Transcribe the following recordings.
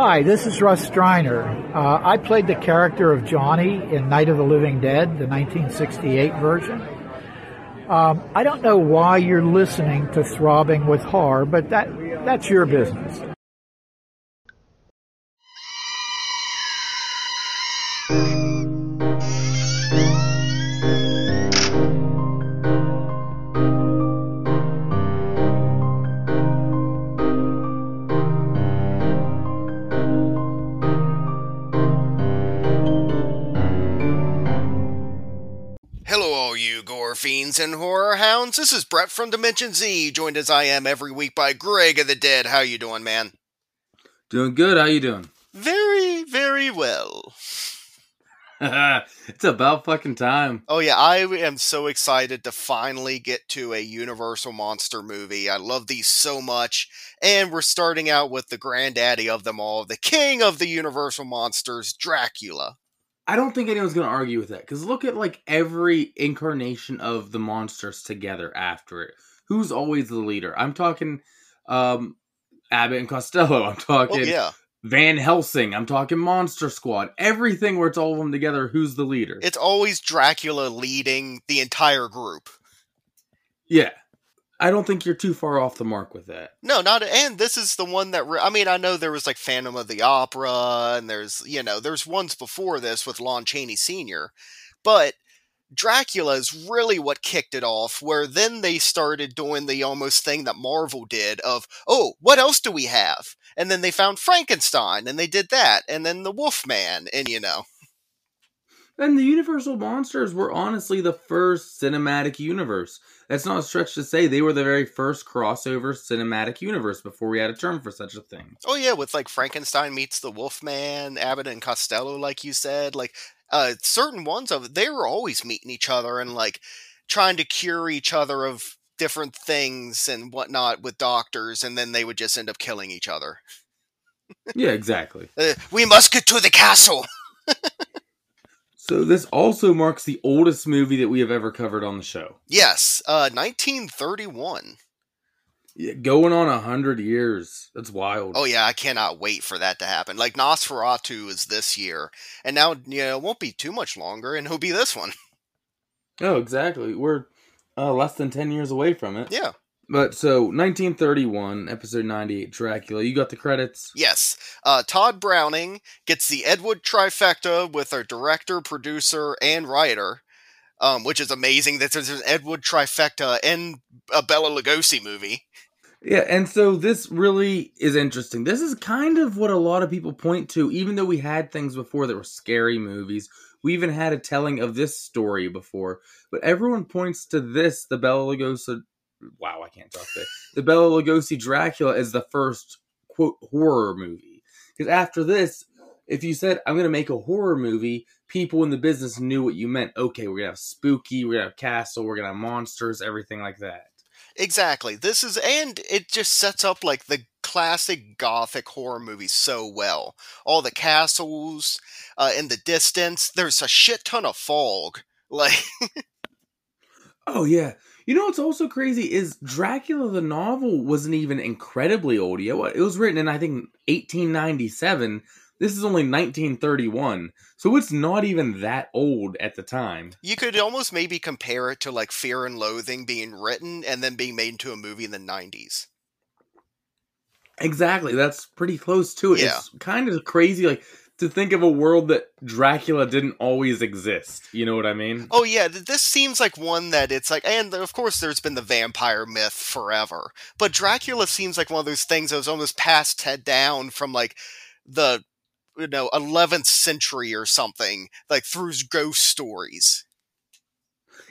Hi, this is Russ Streiner. Uh, I played the character of Johnny in Night of the Living Dead, the 1968 version. Um, I don't know why you're listening to Throbbing with Horror, but that that's your business. And horror hounds. This is Brett from Dimension Z, joined as I am every week by Greg of the Dead. How you doing, man? Doing good. How you doing? Very, very well. it's about fucking time. Oh yeah, I am so excited to finally get to a Universal monster movie. I love these so much, and we're starting out with the granddaddy of them all, the king of the Universal monsters, Dracula. I don't think anyone's gonna argue with that because look at like every incarnation of the monsters together after it. Who's always the leader? I'm talking um Abbott and Costello. I'm talking Oh yeah, Van Helsing. I'm talking Monster Squad. Everything where it's all of them together. Who's the leader? it's always Dracula leading the entire group. yeah. I don't think you're too far off the mark with that. No, not and this is the one that re- I mean I know there was like Phantom of the Opera and there's you know there's ones before this with Lon Chaney Sr. But Dracula is really what kicked it off where then they started doing the almost thing that Marvel did of oh what else do we have and then they found Frankenstein and they did that and then the Wolfman and you know And the Universal Monsters were honestly the first cinematic universe. That's not a stretch to say they were the very first crossover cinematic universe before we had a term for such a thing. oh yeah with like Frankenstein meets the Wolfman Abbott and Costello like you said like uh certain ones of they were always meeting each other and like trying to cure each other of different things and whatnot with doctors and then they would just end up killing each other Yeah, exactly. uh, we must get to the castle So this also marks the oldest movie that we have ever covered on the show. yes uh 1931 Yeah, going on a hundred years. That's wild. oh yeah i cannot wait for that to happen like nosferatu is this year and now you know it won't be too much longer and it'll be this one Oh, exactly. We're uh, less than ten years away from it. yeah But so 1931, episode 98, Dracula. You got the credits. Yes. Uh, Tod Browning gets the Ed Wood trifecta with a director, producer, and writer, um, which is amazing that there's an Ed Wood trifecta and a Bela Lugosi movie. Yeah, and so this really is interesting. This is kind of what a lot of people point to, even though we had things before that were scary movies. We even had a telling of this story before, but everyone points to this, the Bela Lugosi. Wow, I can't talk today. The Bela Lugosi Dracula is the first quote horror movie. Because after this, if you said I'm going to make a horror movie, people in the business knew what you meant. Okay, we're gonna have spooky, we're gonna have castle, we're gonna have monsters, everything like that. Exactly. This is, and it just sets up like the classic gothic horror movie so well. All the castles uh, in the distance. There's a shit ton of fog. Like, Oh yeah. You know what's also crazy is Dracula the novel wasn't even incredibly old yet. It was written in I think 1897. This is only 1931. So it's not even that old at the time. you could almost maybe compare it to like Fear and Loathing being written and then being made into a movie in the 90s. Exactly. That's pretty close to it. Yeah. It's kind of crazy like to think of a world that Dracula didn't always exist. You know what I mean? Oh yeah, this seems like one that it's like, and of course there's been the vampire myth forever, but Dracula seems like one of those things that was almost passed head down from like the you know 11th century or something, like through ghost stories.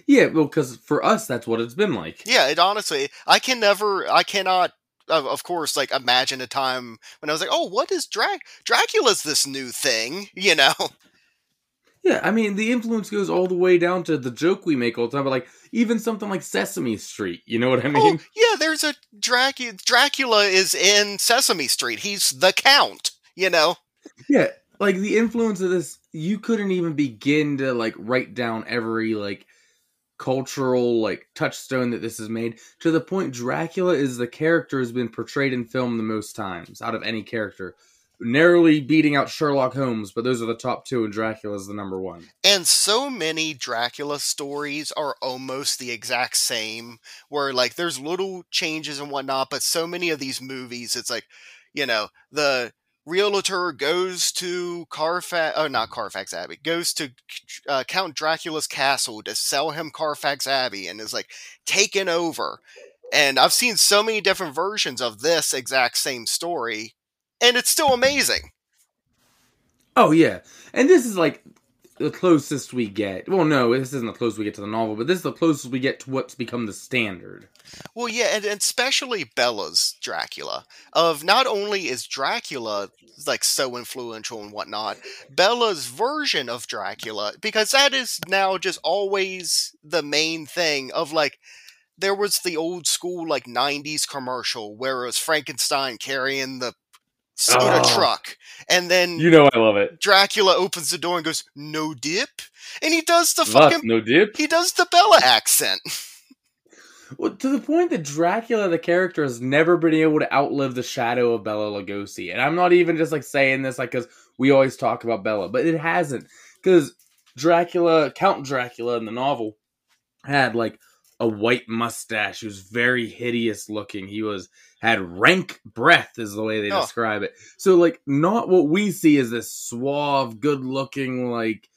Yeah, well cuz for us that's what it's been like. Yeah, it honestly, I can never, I cannot. Of, of course, like imagine a time when I was like, "Oh, what is Drac? Dracula's this new thing," you know? Yeah, I mean the influence goes all the way down to the joke we make all the time, but like even something like Sesame Street, you know what I oh, mean? Oh, yeah, there's a Dracula. Dracula is in Sesame Street. He's the Count. You know. Yeah, like the influence of this, you couldn't even begin to like write down every like cultural like touchstone that this has made to the point Dracula is the character has been portrayed in film the most times out of any character. narrowly beating out Sherlock Holmes, but those are the top two, and Dracula is the number one. And so many Dracula stories are almost the exact same, where like there's little changes and whatnot, but so many of these movies, it's like, you know, the realtor goes to Carfax, oh, not Carfax Abbey, goes to uh, Count Dracula's castle to sell him Carfax Abbey and is like taken over. And I've seen so many different versions of this exact same story, and it's still amazing. Oh yeah, and this is like the closest we get. Well, no, this isn't the closest we get to the novel, but this is the closest we get to what's become the standard. Well, yeah, and, and especially Bela's Dracula. Of not only is Dracula like so influential and whatnot, Bela's version of Dracula, because that is now just always the main thing of like there was the old school like 90s commercial where it was Frankenstein carrying the soda Oh. truck and then You know I love it. Dracula opens the door and goes no dip and he does the Thus, fucking no dip. he does the Bela accent. Well, to the point that Dracula, the character, has never been able to outlive the shadow of Bela Lugosi. And I'm not even just like saying this like because we always talk about Bela, but it hasn't. Because Dracula, Count Dracula in the novel, had like a white mustache. He was very hideous looking. He was had rank breath, is the way they Oh. describe it. So like, not what we see is this suave, good looking like.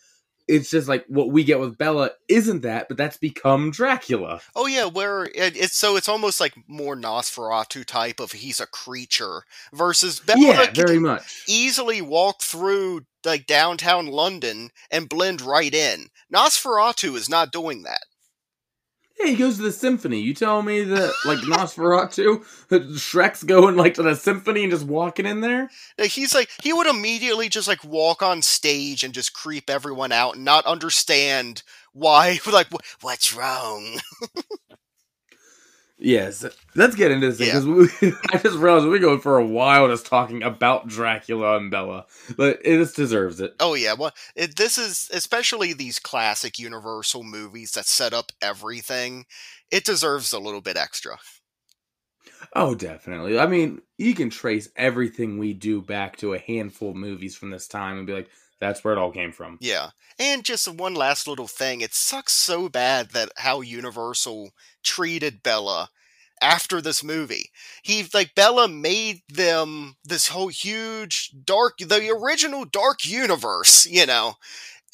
It's just like what we get with Bela isn't that, but that's become Dracula. Oh yeah, where it, it's so it's almost like more Nosferatu type of he's a creature versus Bela yeah, can very much. easily walk through like downtown London and blend right in. Nosferatu is not doing that. Yeah, he goes to the symphony. You tell me that like Nosferatu, Schreck's going like to the symphony and just walking in there? He's like he would immediately just like walk on stage and just creep everyone out and not understand why like what's wrong. Yes. Let's get into this Yeah. because I just realized we're going for a while just talking about Dracula and Bela, but it just deserves it. Oh yeah, well, it, this is especially these classic Universal movies that set up everything. It deserves a little bit extra. Oh, definitely. I mean, you can trace everything we do back to a handful of movies from this time and be like, that's where it all came from. Yeah, and just one last little thing. It sucks so bad that how Universal treated Bela after this movie. He like Bela made them this whole huge dark, the original dark universe, you know,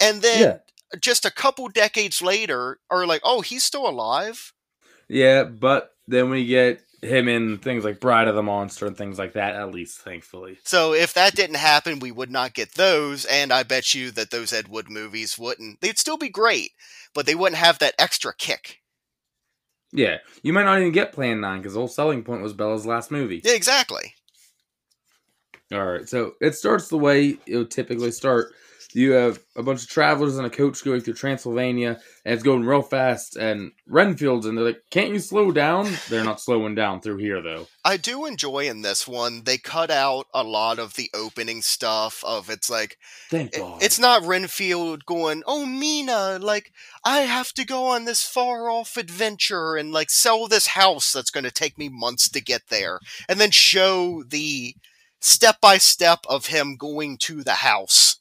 and then Yeah. just a couple decades later, are like, oh, he's still alive. Yeah, but then we get him in things like Bride of the Monster and things like that, at least, thankfully. So if that didn't happen, we would not get those, and I bet you that those Ed Wood movies wouldn't. They'd still be great, but they wouldn't have that extra kick. Yeah, you might not even get Plan 9 because the whole selling point was Bela's last movie. Yeah, exactly. All right, so it starts the way it would typically start. You have a bunch of travelers in a coach going through Transylvania, and it's going real fast. And Renfield's, and they're like, "Can't you slow down?" They're not slowing down through here, though. I do enjoy in this one. They cut out a lot of the opening stuff of it's like Thank it- God. it's not Renfield going, "Oh Mina, like I have to go on this far off adventure and like sell this house that's going to take me months to get there." And then show the step by step of him going to the house.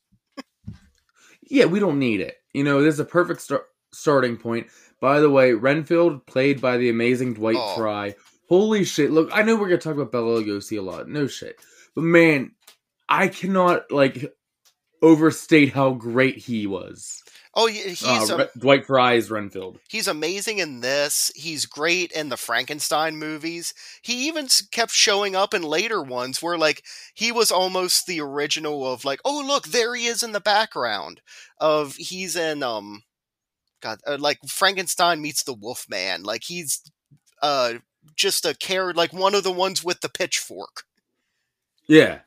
Yeah, we don't need it. You know, this is a perfect start starting point. By the way, Renfield, played by the amazing Dwight Oh. Frye. Holy shit! Look, I know we're gonna talk about Bela Lugosi a lot. No shit, but man, I cannot like overstate how great he was. Oh, yeah, he's Uh, a, Dwight Frye's Renfield. he's amazing in this. He's great in the Frankenstein movies. He even kept showing up in later ones where like he was almost the original of like, oh look, there he is in the background. Of he's in um, God, uh, like Frankenstein meets the Wolfman. Like he's uh just a character, like one of the ones with the pitchfork. Yeah,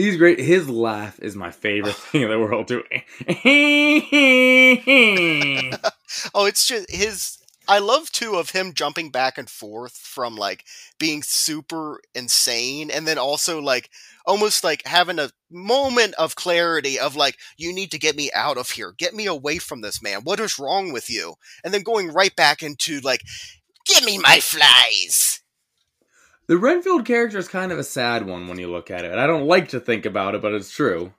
he's great. His laugh is my favorite thing in the world too. Oh, it's just his. I love too of him jumping back and forth from like being super insane and then also like almost like having a moment of clarity of like you need to get me out of here get me away from this man what is wrong with you and then going right back into like give me my flies The Renfield character is kind of a sad one when you look at it. I don't like to think about it, but it's true.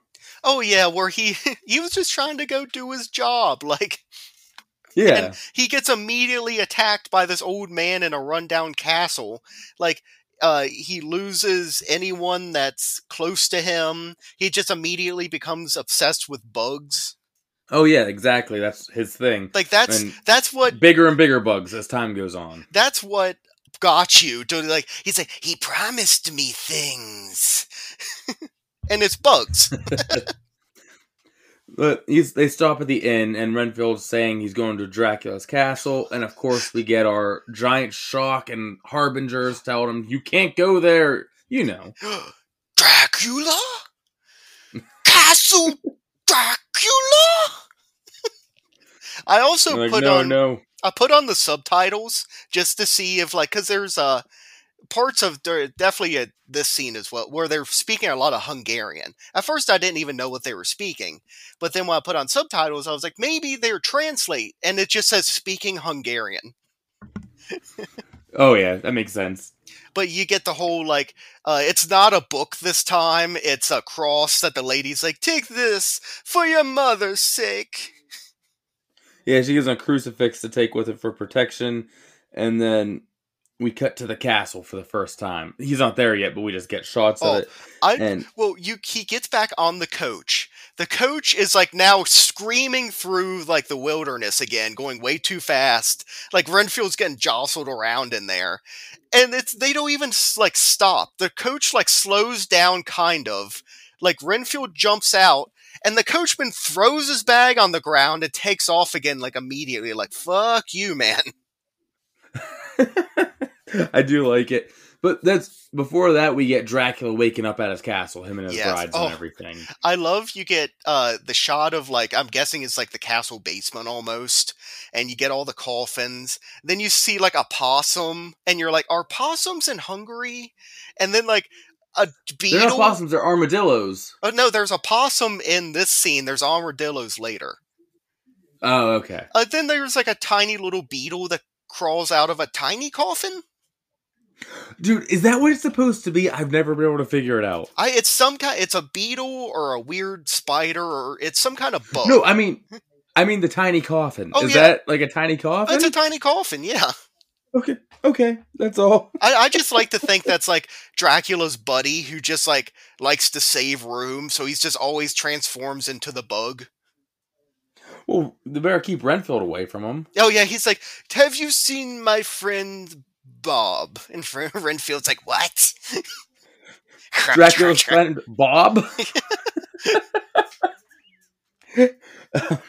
Oh yeah, where he he was just trying to go do his job. Like Yeah. And he gets immediately attacked by this old man in a rundown castle. Like uh, he loses anyone that's close to him. He just immediately becomes obsessed with bugs. Oh yeah, exactly. That's his thing. Like that's And that's what bigger and bigger bugs as time goes on. that's what got you to like. He's like he promised me things, and it's bugs. But he's they stop at the inn and Renfield's saying he's going to Dracula's castle, and of course we get our giant shock and harbingers telling him you can't go there. You know. Dracula, Castle Dracula. I also Like, put no, on no. I put on the subtitles just to see if like because there's uh parts of there definitely at this scene as well where they're speaking a lot of Hungarian. At first, I didn't even know what they were speaking, but then when I put on subtitles, I was like, maybe they're translate, and it just says speaking Hungarian. Oh yeah, that makes sense. But you get the whole like, uh, it's not a book this time; it's a cross that the lady's like, take this for your mother's sake. Yeah, she gives him a crucifix to take with it for protection, and then we cut to the castle for the first time. He's not there yet, but we just get shots Oh, of it. I And Well, you he gets back on the coach. The coach is like now screaming through like the wilderness again, going way too fast. Like Renfield's getting jostled around in there, and it's they don't even like stop. The coach like slows down, kind of. Like Renfield jumps out, and the coachman throws his bag on the ground and takes off again, like immediately. Like fuck you, man. I do like it. But that's before that we get Dracula waking up at his castle, him and his Yes. brides Oh. and everything. I love you get uh the shot of like I'm guessing it's like the castle basement almost, and you get all the coffins. Then you see like a possum, and you're like, are possums in Hungary? And then like a beetle. They're not possums, they're armadillos. Oh no, there's a possum in this scene. There's armadillos later. Oh, okay. Uh, then there's like a tiny little beetle that crawls out of a tiny coffin. Dude, is that what it's supposed to be? I've never been able to figure it out. I it's some kind. It's a beetle or a weird spider or it's some kind of bug. No, I mean I mean the tiny coffin. Oh, is yeah. that like a tiny coffin? it's a tiny coffin. Yeah. Okay. Okay. That's all. I, I just like to think that's like Dracula's buddy who just like likes to save room, so he's just always transforms into the bug. Well, they better keep Renfield away from him. Oh yeah, he's like, "Have you seen my friend Bob?" And Fr- Renfield's like, "What?" Dracula's crack, crack. friend Bob.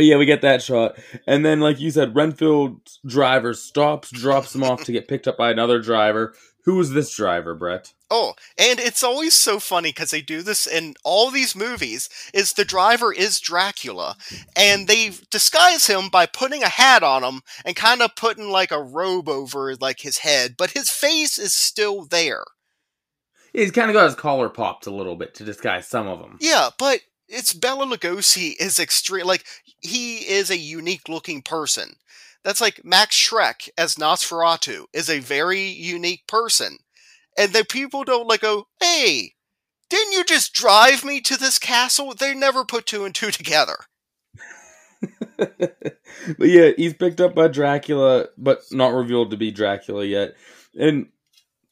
but yeah, we get that shot, and then like you said, Renfield's driver stops, drops him off to get picked up by another driver. Who is this driver, Brett? Oh, and it's always so funny because they do this in all these movies. Is the driver is Dracula, and they disguise him by putting a hat on him and kind of putting like a robe over like his head, but his face is still there. He's kind of got his collar popped a little bit to disguise some of them. Yeah, but it's Bela Lugosi is extreme. Like he is a unique looking person. That's like Max Schreck as Nosferatu is a very unique person, and the people don't like go, "Hey, didn't you just drive me to this castle?" They never put two and two together. but yeah, he's picked up by Dracula, but not revealed to be Dracula yet. And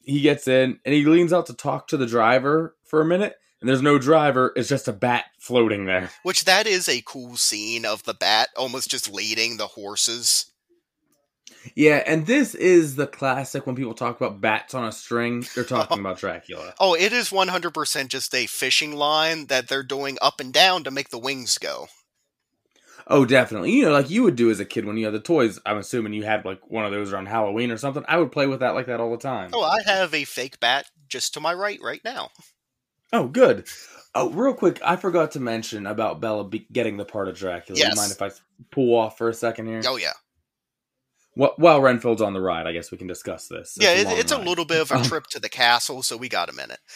he gets in and he leans out to talk to the driver for a minute. And there's no driver, it's just a bat floating there. Which that is a cool scene of the bat almost just leading the horses. Yeah, and this is the classic when people talk about bats on a string, they're talking about Dracula. Oh, it is 100% just a fishing line that they're doing up and down to make the wings go. Oh, definitely. You know, like you would do as a kid when you had the toys. I'm assuming you had like one of those around Halloween or something. I would play with that like that all the time. Oh, I have a fake bat just to my right right now. Oh, good. Oh, real quick, I forgot to mention about Bela be- getting the part of Dracula. Yes. You mind if I pull off for a second here? Oh yeah, Wh- While Renfield's on the ride, I guess we can discuss this. yeah. a it's a little bit of a trip to the castle, so we got a minute.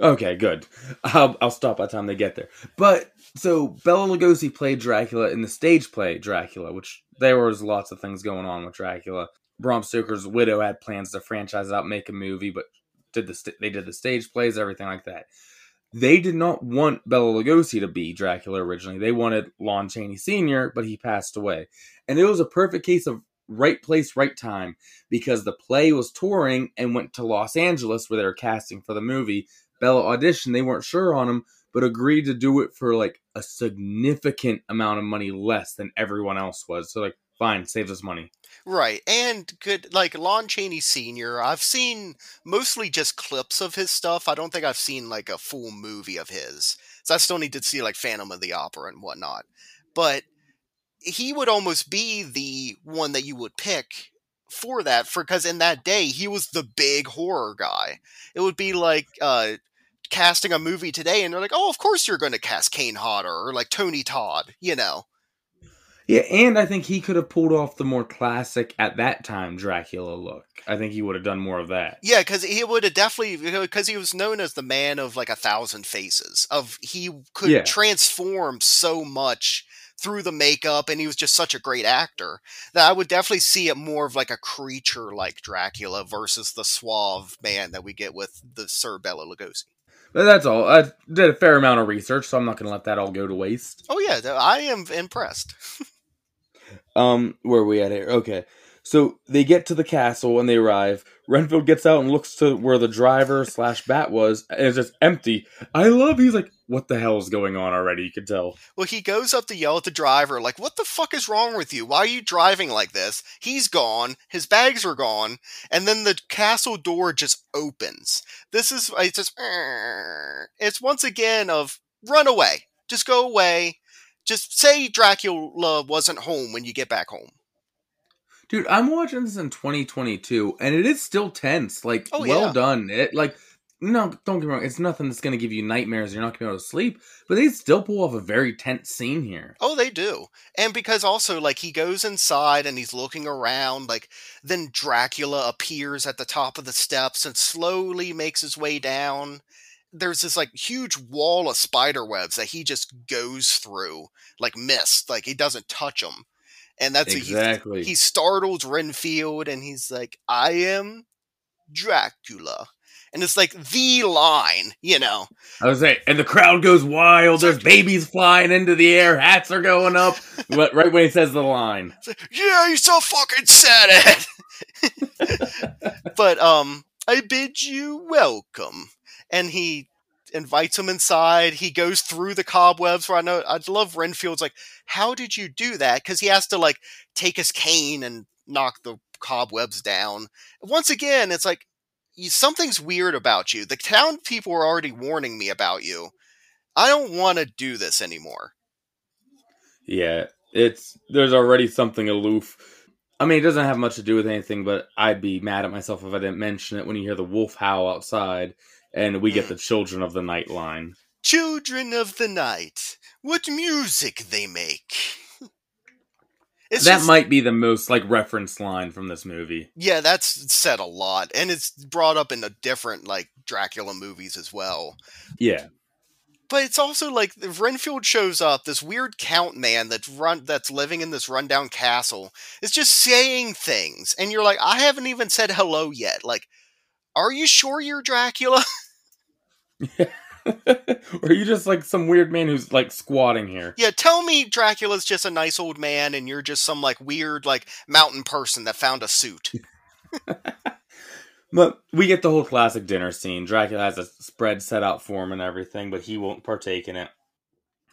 Okay, good. I'll, I'll stop by the time they get there. But so Bela Lugosi played Dracula in the stage play Dracula, which there was lots of things going on with Dracula. Bram Stoker's widow had plans to franchise out, make a movie, but did the st- they did the stage plays, everything like that. They did not want Bela Lugosi to be Dracula originally. They wanted Lon Chaney Sr., but he passed away. And it was a perfect case of right place, right time, because the play was touring and went to Los Angeles where they were casting for the movie. Bela auditioned, they weren't sure on him, but agreed to do it for like a significant amount of money less than everyone else was. So like, fine, saves us money. Right, and good like Lon Chaney Sr. I've seen mostly just clips of his stuff. I don't think I've seen like a full movie of his. So I still need to see like Phantom of the Opera and whatnot. But he would almost be the one that you would pick for that for because in that day he was the big horror guy. It would be like uh casting a movie today and they're like, oh, of course you're going to cast Kane Hodder or like Tony Todd, you know. Yeah, and I think he could have pulled off the more classic at that time Dracula look. I think he would have done more of that. Yeah, because he would have definitely because he was known as the man of like a thousand faces. Of he could Yeah. transform so much through the makeup, and he was just such a great actor that I would definitely see it more of like a creature like Dracula versus the suave man that we get with the Sir Bela Lugosi. But that's all. I did a fair amount of research, so I'm not going to let that all go to waste. Oh yeah, I am impressed. Um, where are we at here? Okay. So they get to the castle and they arrive. Renfield gets out and looks to where the driver slash bat was, and it's just empty. I love. He's like, "What the hell is going on already?" You could tell. Well, he goes up to yell at the driver, like, "What the fuck is wrong with you? Why are you driving like this?" He's gone. His bags are gone, and then the castle door just opens. This is it's just it's once again of run away, just go away, just say Dracula wasn't home when you get back home. Dude, I'm watching this in 2022, and it is still tense. Like, Oh, well yeah. done. It like, no, don't get me wrong. It's nothing that's going to give you nightmares. You're not going to be able to sleep, but they still pull off a very tense scene here. Oh, they do. And because also, like, he goes inside and he's looking around, like, then Dracula appears at the top of the steps and slowly makes his way down. There's this, like, huge wall of spider webs that he just goes through, like mist. Like, he doesn't touch them. And that's exactly. he, he startles Renfield and he's like, I am Dracula. And it's like the line, you know. I was saying, and the crowd goes wild. There's babies flying into the air. Hats are going up. but right when he says the line, like, yeah, you so fucking said it. but um, I bid you welcome, and he invites him inside. He goes through the cobwebs. Where I know I'd love Renfield's like, how did you do that? Because he has to like take his cane and knock the cobwebs down. Once again, it's like you, something's weird about you. The town people are already warning me about you. I don't want to do this anymore. yeah, it's there's already something aloof. I mean, it doesn't have much to do with anything, but I'd be mad at myself if I didn't mention it when you hear the wolf howl outside, and we get the children of the night line. Children of the night, what music they make. It's that just- might be the most like reference line from this movie. yeah, that's said a lot, and it's brought up in the different like Dracula movies as well. Yeah, But it's also like if Renfield shows up, this weird count man that's run that's living in this rundown castle is just saying things, and you're like, I haven't even said hello yet. Like, are you sure you're Dracula? or are you just like some weird man who's like squatting here? yeah, tell me Dracula's just a nice old man, and you're just some like weird like mountain person that found a suit. But we get the whole classic dinner scene. Dracula has a spread set out for him and everything, but he won't partake in it.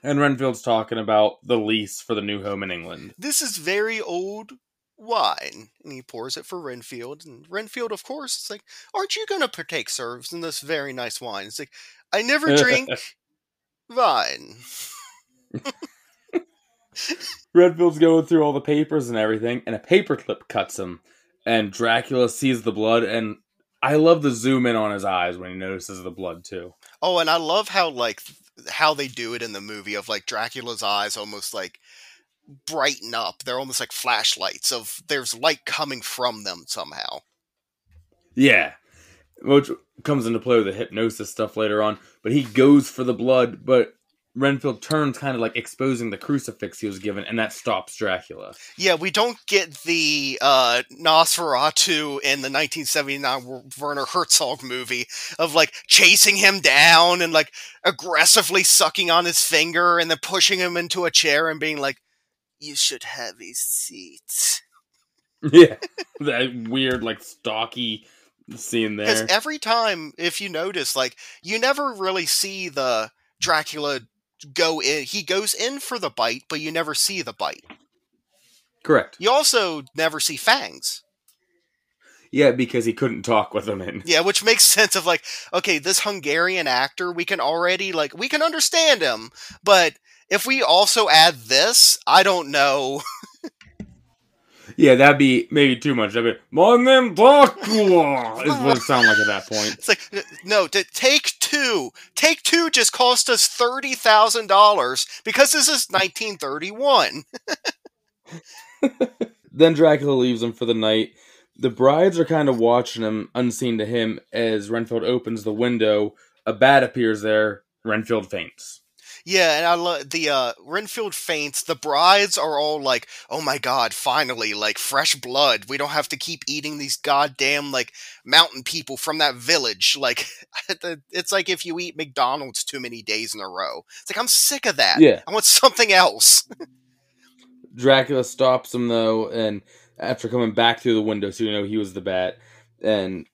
And Renfield's talking about the lease for the new home in England. this is very old wine. And he pours it for Renfield. And Renfield, of course, is like, Aren't you going to partake, sir, in this very nice wine? It's like, I never drink wine. Renfield's going through all the papers and everything, and a paperclip cuts him. And Dracula sees the blood, and I love the zoom in on his eyes when he notices the blood too. Oh, and I love how, like, how they do it in the movie of, like, Dracula's eyes almost, like, brighten up. They're almost like flashlights of there's light coming from them somehow. Yeah. Which comes into play with the hypnosis stuff later on. But he goes for the blood, but Renfield turns, kind of like exposing the crucifix he was given, and that stops Dracula. Yeah, we don't get the uh, Nosferatu in the 1979 Werner Herzog movie of like chasing him down and like aggressively sucking on his finger and then pushing him into a chair and being like, "You should have a seat." Yeah, that weird like stocky scene there. Because every time, if you notice, like you never really see the Dracula go in. He goes in for the bite, but you never see the bite. Correct. You also never see fangs. Yeah, because he couldn't talk with them in. Yeah, which makes sense of like, okay, this Hungarian actor, we can already like we can understand him, but if we also add this, I don't know. Yeah, that'd be maybe too much. That'd be my name Dracula is what it sound like at that point. It's like no, to take two. Take two just cost us thirty thousand dollars because this is nineteen thirty one. Then Dracula leaves him for the night. The brides are kind of watching him, unseen to him, as Renfield opens the window. A bat appears there. Renfield faints. Yeah, and I love the uh Renfield faints. The brides are all like, "Oh my god, finally, like fresh blood. We don't have to keep eating these goddamn like mountain people from that village." Like it's like if you eat McDonald's too many days in a row. It's like I'm sick of that. Yeah. I want something else. Dracula stops him though, and after coming back through the window, so you know he was the bat, and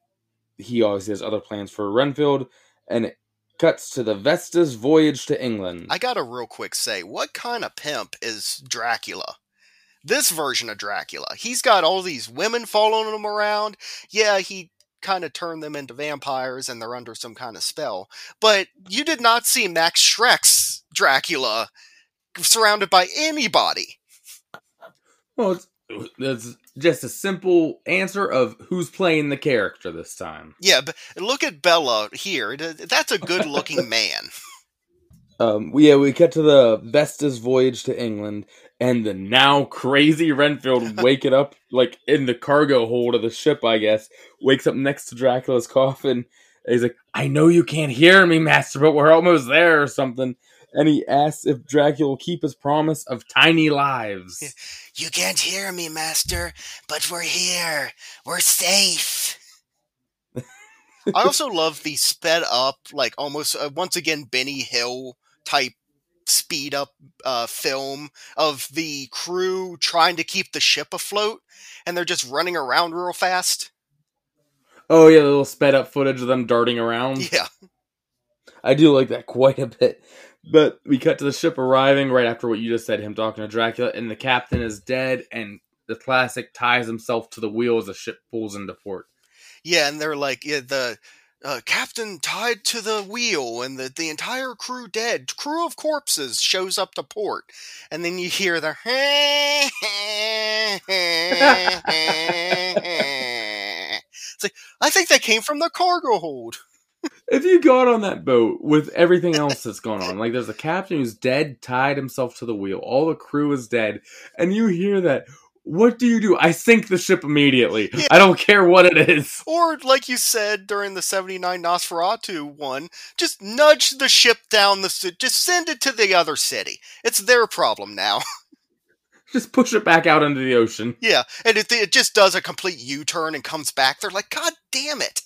he obviously has other plans for Renfield, and cuts to the Vesta's voyage to England. I got to real quick say, what kind of pimp is Dracula? This version of Dracula. He's got all these women following him around. Yeah, he kind of turned them into vampires and they're under some kind of spell. But you did not see Max Schreck's Dracula surrounded by anybody. Well, it's, it's just a simple answer of who's playing the character this time. Yeah, but look at Bela here. That's a good looking man. Um, yeah, we cut to the Vesta's voyage to England, and the now crazy Renfield waking up like in the cargo hold of the ship. I guess wakes up next to Dracula's coffin. And he's like, "I know you can't hear me, Master, but we're almost there, or something." And he asks if Dracula will keep his promise of tiny lives. You can't hear me, Master, but we're here. We're safe. I also love the sped up, like almost uh, once again Benny Hill type speed up uh, film of the crew trying to keep the ship afloat, and they're just running around real fast. Oh yeah, the little sped up footage of them darting around. Yeah, I do like that quite a bit. But we cut to the ship arriving right after what you just said, him talking to Dracula, and the captain is dead, and the classic ties himself to the wheel as the ship pulls into port. yeah, and they're like, yeah, the uh, captain tied to the wheel, and the the entire crew dead. Crew of corpses shows up to port, and then you hear the. it's like I think they came from the cargo hold. If you got on that boat with everything else that's going on, like there's a captain who's dead, tied himself to the wheel, all the crew is dead, and you hear that, what do you do? I sink the ship immediately. Yeah. I don't care what it is. Or, like you said during the 79 Nosferatu one, just nudge the ship down the Just send it to the other city. It's their problem now. Just push it back out into the ocean. yeah, and it, it just does a complete U turn and comes back. They're like, God damn it.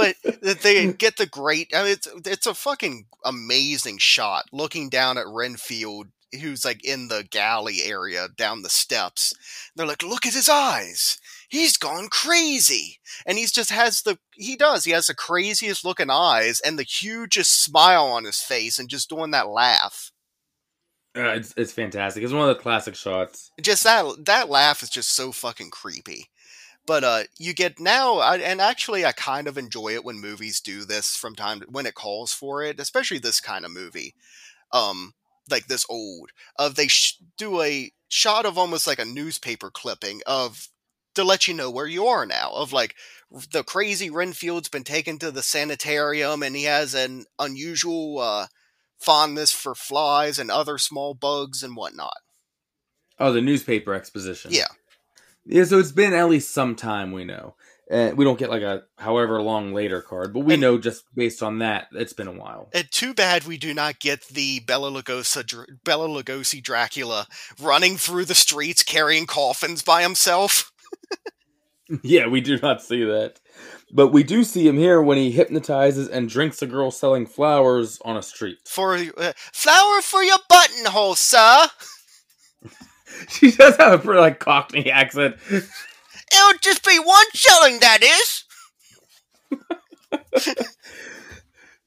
But they get the great. I mean, it's it's a fucking amazing shot looking down at Renfield, who's like in the galley area down the steps. They're like, look at his eyes. He's gone crazy, and he's just has the he does he has the craziest looking eyes and the hugest smile on his face, and just doing that laugh. Uh, it's, it's fantastic. It's one of the classic shots. just that that laugh is just so fucking creepy. But uh, you get now, I, and actually, I kind of enjoy it when movies do this from time to, when it calls for it, especially this kind of movie, um, like this old. Of they sh- do a shot of almost like a newspaper clipping of to let you know where you are now. Of like the crazy Renfield's been taken to the sanitarium, and he has an unusual uh, fondness for flies and other small bugs and whatnot. Oh, the newspaper exposition. Yeah. Yeah, so it's been at least some time, we know. And we don't get like a however long later card, but we And- know just based on that, it's been a while. And too bad we do not get the Bela Lugosi, Bela Lugosi Dracula running through the streets carrying coffins by himself. yeah, we do not see that. But we do see him here when he hypnotizes and drinks a girl selling flowers on a street. For uh, flower for your buttonhole, sir. She does have a pretty like Cockney accent. It'll just be one shilling, that is.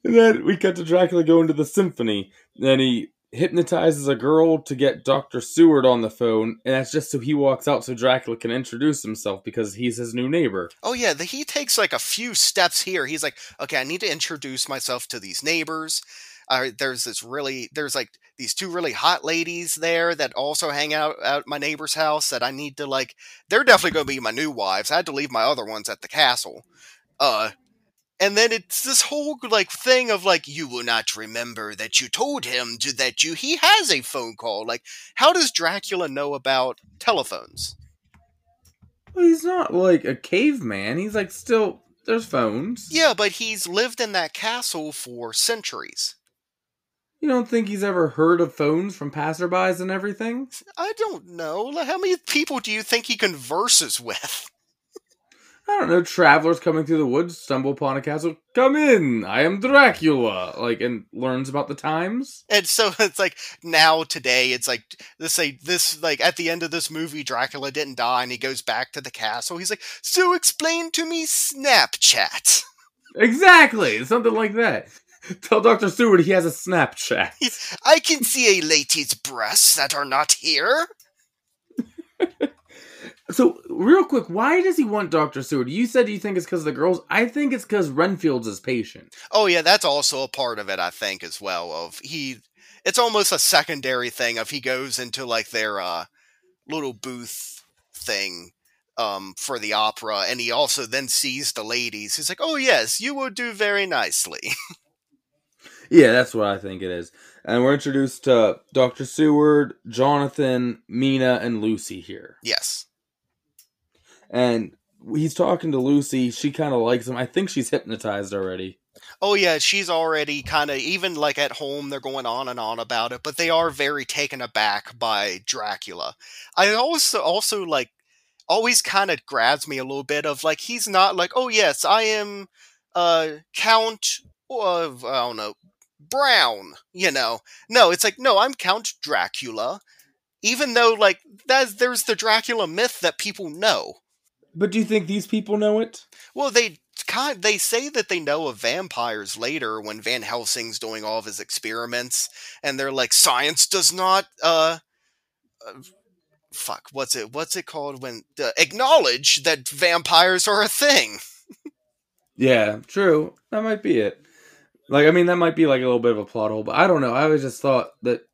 And then we cut to Dracula going to the symphony. Then he hypnotizes a girl to get Dr. Seward on the phone, and that's just so he walks out so Dracula can introduce himself because he's his new neighbor. Oh yeah, the, he takes like a few steps here. He's like, okay, I need to introduce myself to these neighbors. Uh, there's this really, there's like these two really hot ladies there that also hang out at my neighbor's house that I need to like. They're definitely going to be my new wives. I had to leave my other ones at the castle. Uh, and then it's this whole like thing of like you will not remember that you told him to that you he has a phone call. Like, how does Dracula know about telephones? Well, he's not like a caveman. He's like still there's phones. Yeah, but he's lived in that castle for centuries. You don't think he's ever heard of phones from passerbys and everything? I don't know. How many people do you think he converses with? I don't know. Travelers coming through the woods stumble upon a castle. Come in. I am Dracula. Like and learns about the times. And so it's like now today it's like this say this like at the end of this movie Dracula didn't die and he goes back to the castle. He's like, "So explain to me Snapchat." Exactly. Something like that. Tell Dr. Seward he has a Snapchat. I can see a lady's breasts that are not here. So, real quick, why does he want Dr. Seward? You said you think it's because of the girls. I think it's because Renfield's his patient. Oh yeah, that's also a part of it I think as well of he it's almost a secondary thing of he goes into like their uh little booth thing um for the opera and he also then sees the ladies. He's like, "Oh yes, you will do very nicely." Yeah, that's what I think it is. And we're introduced to Dr. Seward, Jonathan, Mina, and Lucy here. yes. And he's talking to Lucy. She kind of likes him. I think she's hypnotized already. Oh yeah, she's already kind of even like at home they're going on and on about it, but they are very taken aback by Dracula. I also also like always kind of grabs me a little bit of like he's not like, "Oh yes, I am uh Count of I don't know, Brown," you know. No, it's like, "No, I'm Count Dracula." Even though like that's there's the Dracula myth that people know. But do you think these people know it? Well, they kind they say that they know of vampires later when Van Helsing's doing all of his experiments, and they're like, science does not uh, uh fuck what's it what's it called when uh, acknowledge that vampires are a thing. Yeah, true. That might be it. Like, I mean, that might be like a little bit of a plot hole, but I don't know. I always just thought that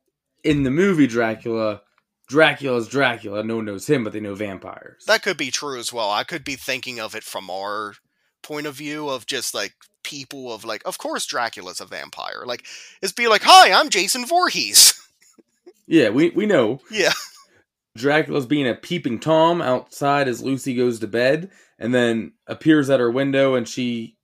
in the movie Dracula, Dracula's Dracula. No one knows him, but they know vampires. That could be true as well. I could be thinking of it from our point of view of just like people of like, of course Dracula's a vampire. Like, it's be like, hi, I'm Jason Voorhees. yeah, we we know. yeah. Dracula's being a peeping Tom outside as Lucy goes to bed, and then appears at her window, and she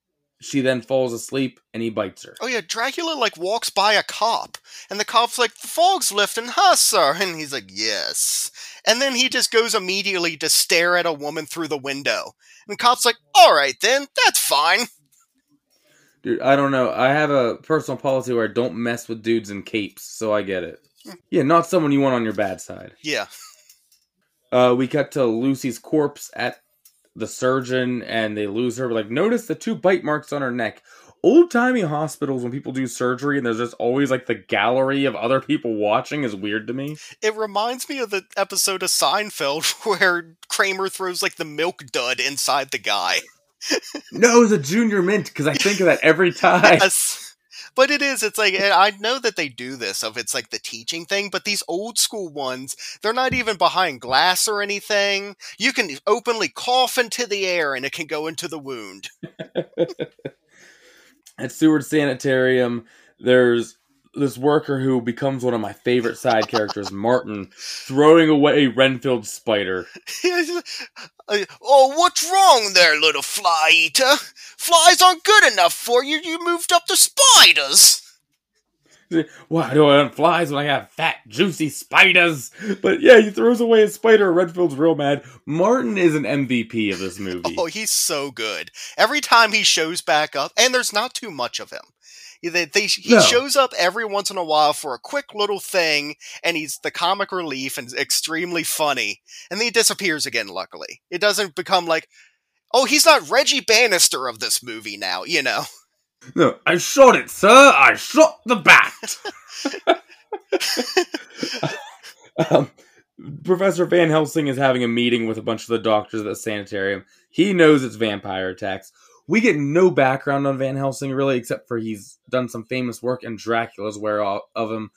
she then falls asleep, and he bites her. Oh yeah, Dracula like walks by a cop, and the cop's like, "The fog's lifting, huh, sir?" And he's like, "Yes." And then he just goes immediately to stare at a woman through the window, and the cop's like, "All right, then, that's fine." Dude, I don't know. I have a personal policy where I don't mess with dudes in capes, so I get it. Yeah, not someone you want on your bad side. Yeah, Uh, we cut to Lucy's corpse at the surgeon, and they lose her. Like, notice the two bite marks on her neck. Old timey hospitals, when people do surgery, and there's just always like the gallery of other people watching, is weird to me. it reminds me of the episode of Seinfeld where Kramer throws like the milk dud inside the guy. No, it was a junior mint because I think of that every time. Yes. But it is, it's like, I know that they do this of it's like the teaching thing, but these old school ones, they're not even behind glass or anything. You can openly cough into the air and it can go into the wound. At Seward Sanitarium, there's this worker who becomes one of my favorite side characters, Martin, throwing away Renfield's spider. Oh, what's wrong there, little fly eater? Flies aren't good enough for you. You moved up to spiders. Why do I want flies when I have fat, juicy spiders? But yeah, he throws away his spider. Renfield's real mad. Martin is an MVP of this movie. Oh, he's so good. Every time he shows back up, and there's not too much of him. They, they, he No. shows up every once in a while for a quick little thing, and he's the comic relief and extremely funny. And then he disappears again, luckily. It doesn't become like, oh, he's not Reggie Bannister of this movie now, you know? No, I shot it, sir. I shot the bat. um, Professor Van Helsing is having a meeting with a bunch of the doctors at the sanitarium. He knows it's vampire attacks. We get no background on Van Helsing really, except for he's done some famous work, and Dracula's aware of of him.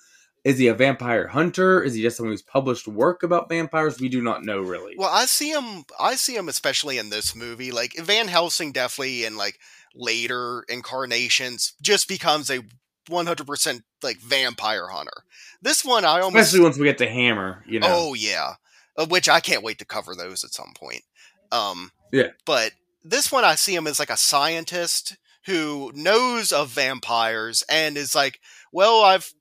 Is he a vampire hunter? Is he just someone who's published work about vampires? We do not know really. Well, I see him. I see him especially in this movie. Like Van Helsing, definitely in like later incarnations, just becomes a 100% like vampire hunter. This one, I almost. Especially once we get to Hammer, you know. Oh yeah, Uh, which I can't wait to cover those at some point. Um, Yeah. But this one, I see him as like a scientist who knows of vampires and is like, well, I've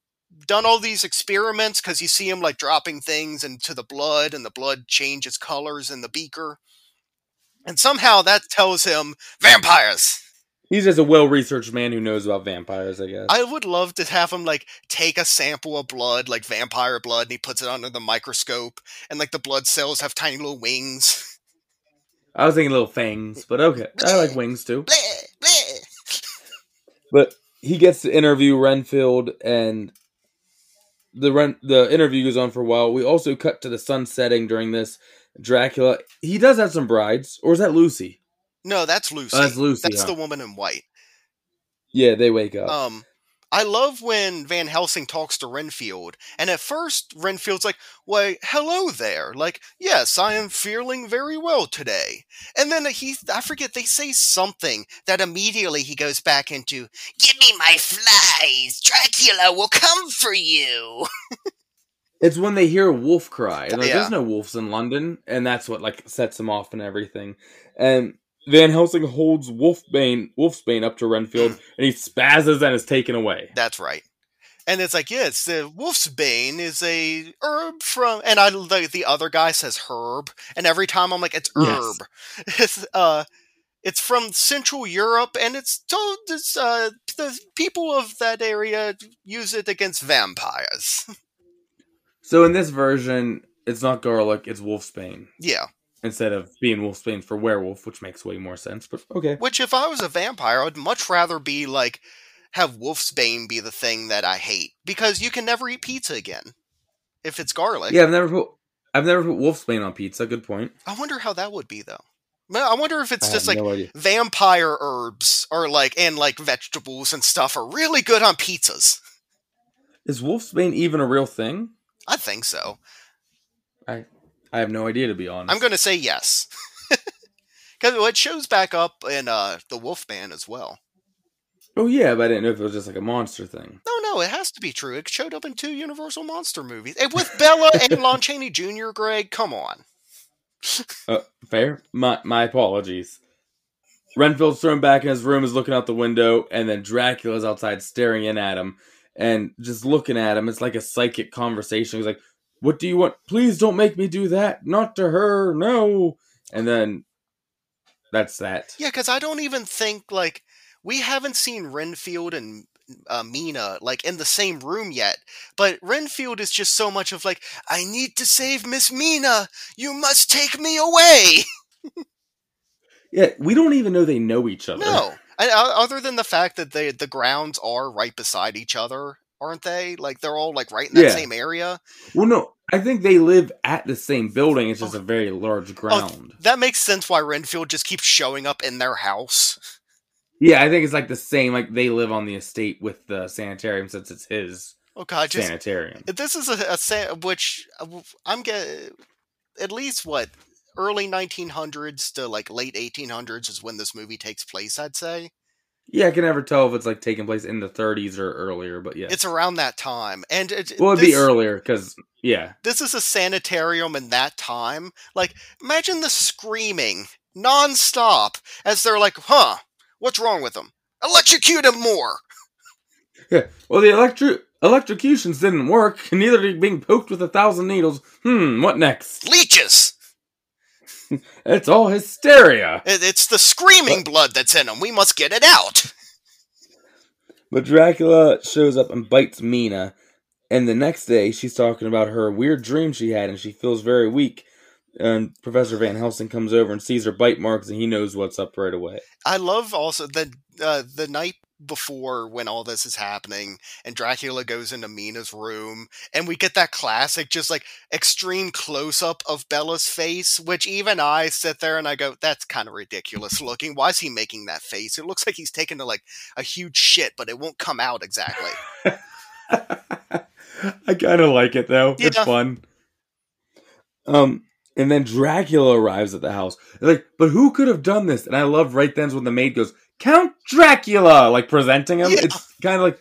done all these experiments because you see him like dropping things into the blood, and the blood changes colors in the beaker, and somehow that tells him vampires. He's just a well-researched man who knows about vampires, I guess. I would love to have him like take a sample of blood, like vampire blood, and he puts it under the microscope, and like the blood cells have tiny little wings. I was thinking little fangs, but okay. I like wings too. Bleh, bleh. But he gets to interview Renfield, and the Ren- the interview goes on for a while. We also cut to the sun setting during this. Dracula, he does have some brides, or is that Lucy? No, that's Lucy. Oh, that's Lucy, That's huh? the woman in white. Yeah, they wake up. Um, I love when Van Helsing talks to Renfield, and at first Renfield's like, "Why, hello there." Like, yes, I am feeling very well today. And then he, I forget, they say something that immediately he goes back into, "Give me my flies. Dracula will come for you." it's when they hear a wolf cry, and like, Yeah. there's no wolves in London, and that's what like sets him off and everything. And Van Helsing holds Wolfbane, Wolfsbane up to Renfield, and he spazzes and is taken away. That's right. And it's like, yeah, it's the wolf's bane is a herb from, and I the, the other guy says herb, and every time I'm like, it's herb. Yes. It's uh, it's from Central Europe, and it's told it's uh the people of that area use it against vampires. So in this version, it's not garlic; it's Wolfsbane. yeah, instead of being Wolfsbane for werewolf, which makes way more sense. But okay, which if I was a vampire, I'd much rather be like have wolf's bane be the thing that I hate because you can never eat pizza again if it's garlic. yeah, I've never put I've never put Wolfsbane on pizza. Good point. I wonder how that would be though. Well, I wonder if it's I just like no vampire herbs or like and like vegetables and stuff are really good on pizzas. Is Wolfsbane even a real thing? I think so. I I have no idea to be honest. I'm going to say yes. Because it shows back up in uh, the Wolfman as well. Oh yeah, but I didn't know if it was just like a monster thing. No, no, it has to be true. It showed up in two Universal Monster movies. And with Bela and Lon Chaney Jr., Greg, come on. Uh, fair. My my apologies. Renfield's thrown back in his room, is looking out the window, and then Dracula's outside staring in at him and just looking at him. It's like a psychic conversation. He's like, "What do you want? Please don't make me do that. Not to her. No." And then that's that. Yeah, because I don't even think, like, we haven't seen Renfield and uh, Mina, like, in the same room yet. But Renfield is just so much of, like, I need to save Miss Mina. You must take me away. Yeah, we don't even know they know each other. No. And, uh, other than the fact that they, the grounds are right beside each other, aren't they? Like, they're all, like, right in that Yeah. same area. Well, no, I think they live at the same building. It's just a very large ground. That makes sense why Renfield just keeps showing up in their house. Yeah, I think it's like the same. Like they live on the estate with the sanitarium since it's his Oh, God, just. sanitarium. This is a, a sa- which uh, I'm get at least what early 1900s to like late 1800s is when this movie takes place. I'd say. Yeah, I can never tell if it's like taking place in the 30s or earlier, but yeah. It's around that time, and it, well, it'd this, be earlier because yeah. This is a sanitarium in that time. Like, imagine the screaming nonstop as they're like, "Huh, what's wrong with him? Electrocute him more." Yeah. Well, the electro electrocutions didn't work. And neither did being poked with a thousand needles. Hmm. What next? Leeches. It's all hysteria. It's the screaming blood that's in him. We must get it out. But Dracula shows up and bites Mina, and the next day she's talking about her weird dream she had, and she feels very weak. And Professor Van Helsing comes over and sees her bite marks, and he knows what's up right away. I love also the uh, the night before when all this is happening and Dracula goes into Mina's room and we get that classic just like extreme close up of Bela's face which even I sit there and I go that's kind of ridiculous looking. Why is he making that face? It looks like he's taking a, like a huge shit but it won't come out exactly. I kind of like it though. It's fun. Um and then Dracula arrives at the house. Like but who could have done this? And I love right then when the maid goes Count Dracula like presenting him? Yeah. it's kind of like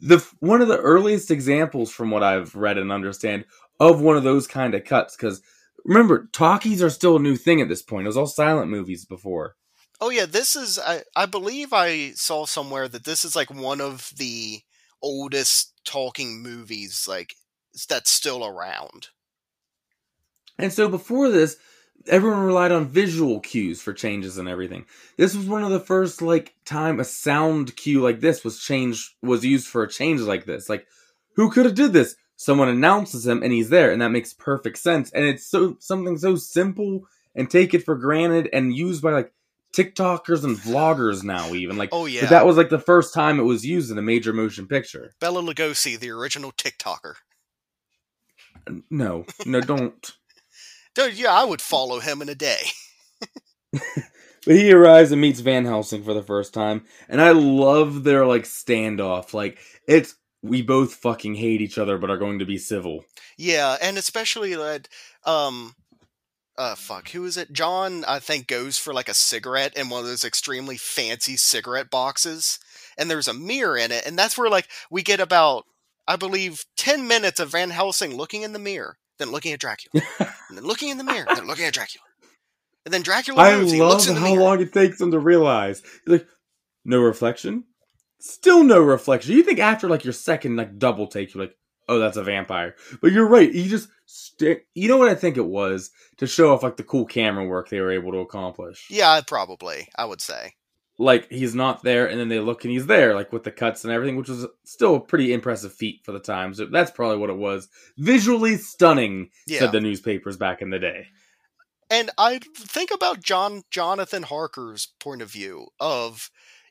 the one of the earliest examples from what I've read and understand of one of those kind of cuts because remember talkies are still a new thing at this point. It was all silent movies before. Oh yeah this is I, I believe I saw somewhere that this is like one of the oldest talking movies like that's still around. And so before this, everyone relied on visual cues for changes and everything. This was one of the first like time a sound cue like this was changed was used for a change like this. Like who could have did this? Someone announces him and he's there and that makes perfect sense. And it's so something so simple and take it for granted and used by like TikTokers and vloggers now even. Like oh yeah that was like the first time it was used in a major motion picture. Bela Lugosi the original TikToker No, no, don't. Dude, yeah, I would follow him in a day. But he arrives and meets Van Helsing for the first time, and I love their like standoff. Like it's we both fucking hate each other, but are going to be civil. Yeah, and especially that, um, uh, fuck, who is it? John, I think, goes for like a cigarette in one of those extremely fancy cigarette boxes, and there's a mirror in it, and that's where like we get about, I believe, ten minutes of Van Helsing looking in the mirror, then looking at Dracula, and then looking in the mirror, then looking at Dracula, and then Dracula I moves, he love looks in the how mirror. long it takes them to realize. Like no reflection, still no reflection. You think after like your second like double take, you're like, oh, that's a vampire. But you're right. You just stick. You know what I think it was to show off like the cool camera work they were able to accomplish. Yeah, probably, I would say. Like he's not there and then they look and he's there like with the cuts and everything which was still a pretty impressive feat for the time so that's probably what it was visually stunning Yeah. said the newspapers back in the day and I think about John Jonathan Harker's point of view of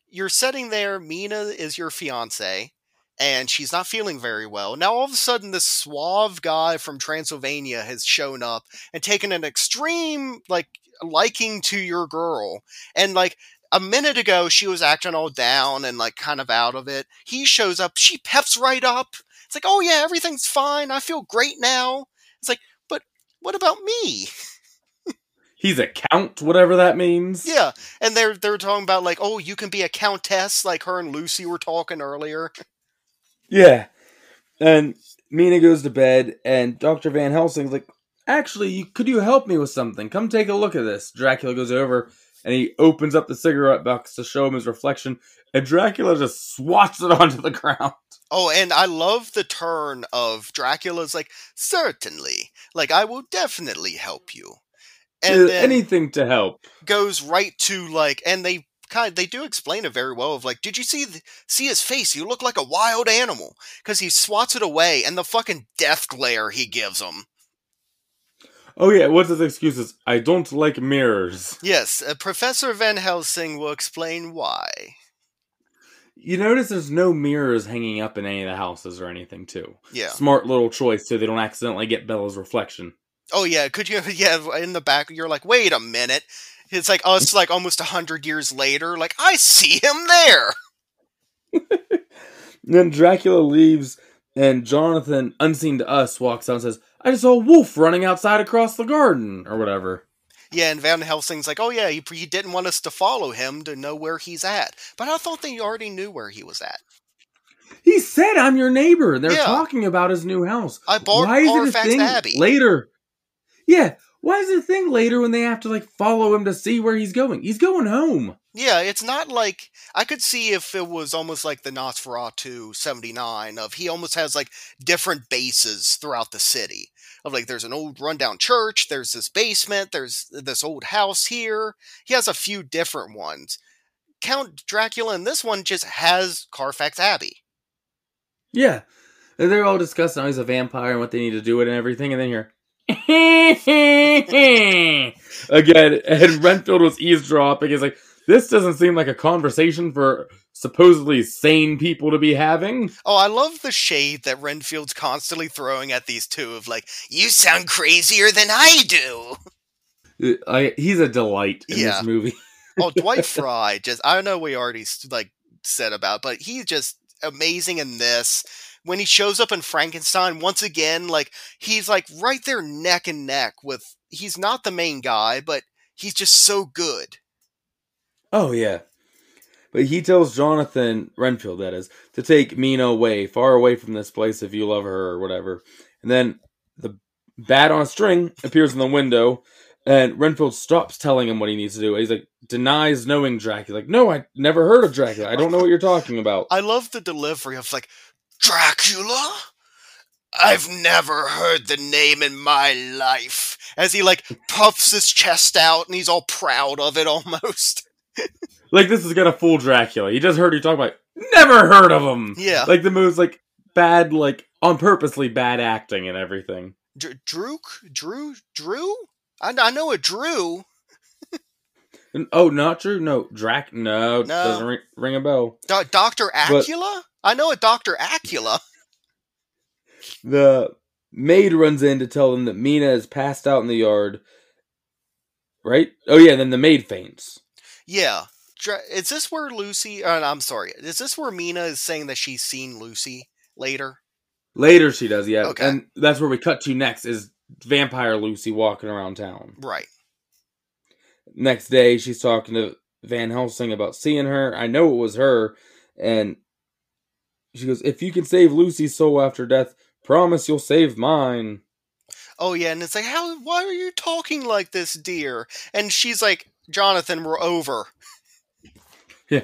you're sitting there, Mina is your fiance, and she's not feeling very well. Now all of a sudden this suave guy from Transylvania has shown up and taken an extreme like liking to your girl. And like a minute ago she was acting all down and like kind of out of it. He shows up, she peps right up. It's like, "Oh yeah, everything's fine. I feel great now." It's like, "But what about me?" he's a count whatever that means Yeah, and they're they're talking about like, oh, you can be a countess, like her and Lucy were talking earlier. yeah and mina goes to bed and dr van helsing's like actually you, could you help me with something come take a look at this dracula goes over and he opens up the cigarette box to show him his reflection and dracula just swats it onto the ground Oh, and I love the turn of Dracula's like, certainly, like I will definitely help you, and anything to help goes right to like, and they kind they do explain it very well. Of like, did you see the, see his face? You look like a wild animal because he swats it away, and the fucking death glare he gives him. Oh yeah, what's his excuses? I don't like mirrors. Yes, uh, Professor Van Helsing will explain why. You notice there's no mirrors hanging up in any of the houses or anything too. Yeah. Smart little choice so they don't accidentally get Bela's reflection. Oh yeah, could you? Yeah, in the back, you're like, wait a minute. It's like us, like almost a hundred years later. Like I see him there. then Dracula leaves and Jonathan, unseen to us, walks out and says, I just saw a wolf running outside across the garden or whatever. Yeah, and Van Helsing's like, oh yeah, he, he didn't want us to follow him to know where he's at. But I thought they already knew where he was at. He said, "I'm your neighbor." and They're Yeah. talking about his new house. I bought Why is it a thing Abbey. later? Yeah, why is it a thing later when they have to like follow him to see where he's going? He's going home. Yeah, it's not like I could see if it was almost like the Nosferatu 79 of he almost has like different bases throughout the city. Of like there's an old rundown church, there's this basement, there's this old house here. He has a few different ones. Count Dracula in this one just has Carfax Abbey. Yeah, they're all discussing how he's a vampire and what they need to do with it and everything, and then you're. Again, and Renfield was eavesdropping. He's like, "This doesn't seem like a conversation for supposedly sane people to be having." Oh, I love the shade that Renfield's constantly throwing at these two of like, you sound crazier than I do. I, he's a delight in Yeah. this movie. oh, Dwight Frye just I don't know we already like said about, but he's just amazing in this. When he shows up in Frankenstein once again, like he's like right there neck and neck with he's not the main guy, but he's just so good. Oh yeah. But he tells Jonathan Renfield that is to take Mina away, far away from this place if you love her or whatever. And then the bat on a string appears in the window, and Renfield stops telling him what he needs to do. He's like denies knowing Dracula. Like, no, I never heard of Dracula. I don't know what you're talking about. I love the delivery of like Dracula. I've never heard the name in my life. As he like puffs his chest out and he's all proud of it almost. Like this is gonna fool Dracula. He just heard you talk about. Never heard of him. Yeah. Like the move's like bad, like on purposely bad acting and everything. Dr- Drew, Drew, Drew. I, I know a Drew. Oh, not true. No, Drac. No, No. doesn't ring, ring a bell. Do- Doctor Acula. I know a Doctor Acula. The maid runs in to tell them that Mina is passed out in the yard. Right? Oh yeah. Then the maid faints. Yeah. Is this where Lucy? Uh, I'm sorry. Is this where Mina is saying that she's seen Lucy later? Later, she does. Yeah, Okay. and that's where we cut to next. Is vampire Lucy walking around town. Right. Next day, she's talking to Van Helsing about seeing her. I know it was her, and she goes, "If you can save Lucy's soul after death, promise you'll save mine." Oh yeah, and it's like, how? Why are you talking like this, dear? And she's like, Jonathan, we're over.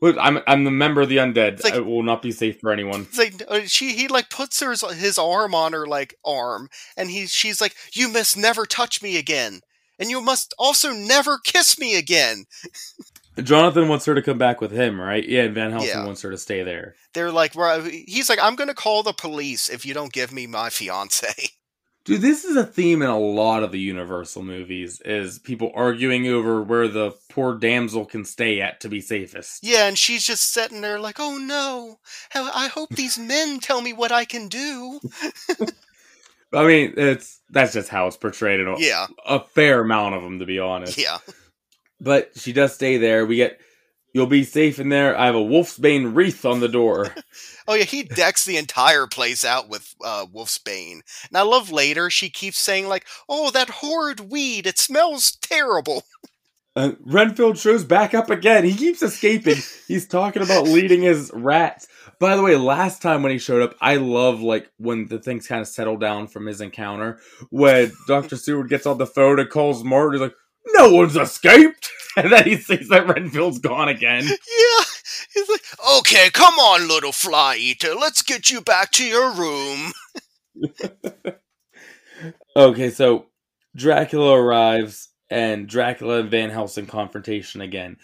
Look, I'm I'm the member of the undead. Like- I will not be safe for anyone. Like uh, she he like puts her his arm on her like arm, and he she's like, you must never touch me again, and you must also never kiss me again. Jonathan wants her to come back with him, right? Yeah, and Van Helsing Yeah. wants her to stay there. They're like, he's like, I'm gonna call the police if you don't give me my fiance. Dude, this is a theme in a lot of the Universal movies: is people arguing over where the poor damsel can stay at to be safest. yeah, and she's just sitting there like, oh no, I hope these men tell me what I can do. I mean, it's that's just how it's portrayed in a, Yeah, a fair amount of them, to be honest. yeah. But she does stay there. We get, you'll be safe in there. I have a wolfsbane wreath on the door. Oh yeah, he decks the entire place out with uh, Wolf's Bane. And I love later she keeps saying like, "Oh, that horrid weed! It smells terrible." Uh, Renfield shows back up again. He keeps escaping. He's talking about leading his rats. By the way, last time when he showed up, I love like when the things kind of settle down from his encounter. When Doctor Seward gets on the phone and calls Martin, he's like, "No one's escaped," and then he sees that Renfield's gone again. Yeah, he's like, "Okay, come on, little fly eater, let's get you back to your room." Okay, so Dracula arrives, and Dracula and Van Helsing confrontation again.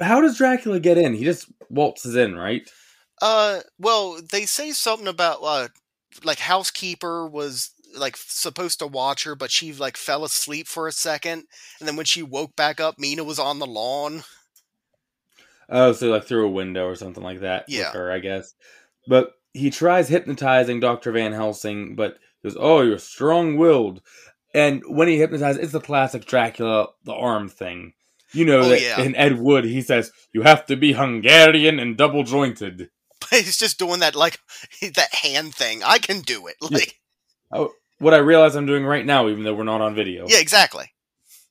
How does Dracula get in? He just waltzes in, right? Uh, well, they say something about uh, like housekeeper was like supposed to watch her, but she like fell asleep for a second, and then when she woke back up, Mina was on the lawn. Oh, so like through a window or something like that. Yeah. her, I guess. But he tries hypnotizing Doctor Van Helsing, but he goes, "Oh, you're strong-willed." And when he hypnotizes, it's the classic Dracula, the arm thing. You know Oh, that yeah. in Ed Wood, he says you have to be Hungarian and double jointed. But he's just doing that like that hand thing. I can do it. Like, Oh, what I realize I'm doing right now, even though we're not on video. yeah, exactly.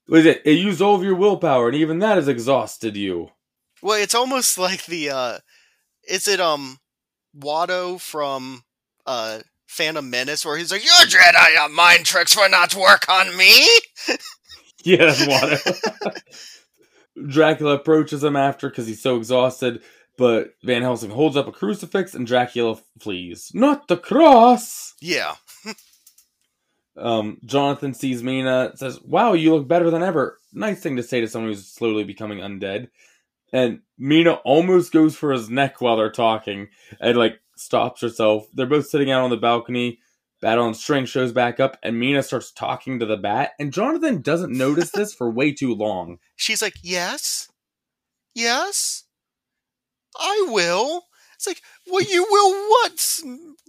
Was it? It used all of your willpower, and even that has exhausted you. Well, it's almost like the uh is it um Watto from uh Phantom Menace where he's like, Your Jedi uh, mind tricks will not work on me Yeah, that's Watto. Dracula approaches him after because he's so exhausted, but Van Helsing holds up a crucifix and Dracula flees. Not the cross! Yeah. Um, Jonathan sees Mina, says, Wow, you look better than ever. Nice thing to say to someone who's slowly becoming undead. And Mina almost goes for his neck while they're talking and, like, stops herself. They're both sitting out on the balcony. Battle on String shows back up, and Mina starts talking to the bat. And Jonathan doesn't notice this for way too long. She's like, Yes? Yes? I will. It's like, well, you will what,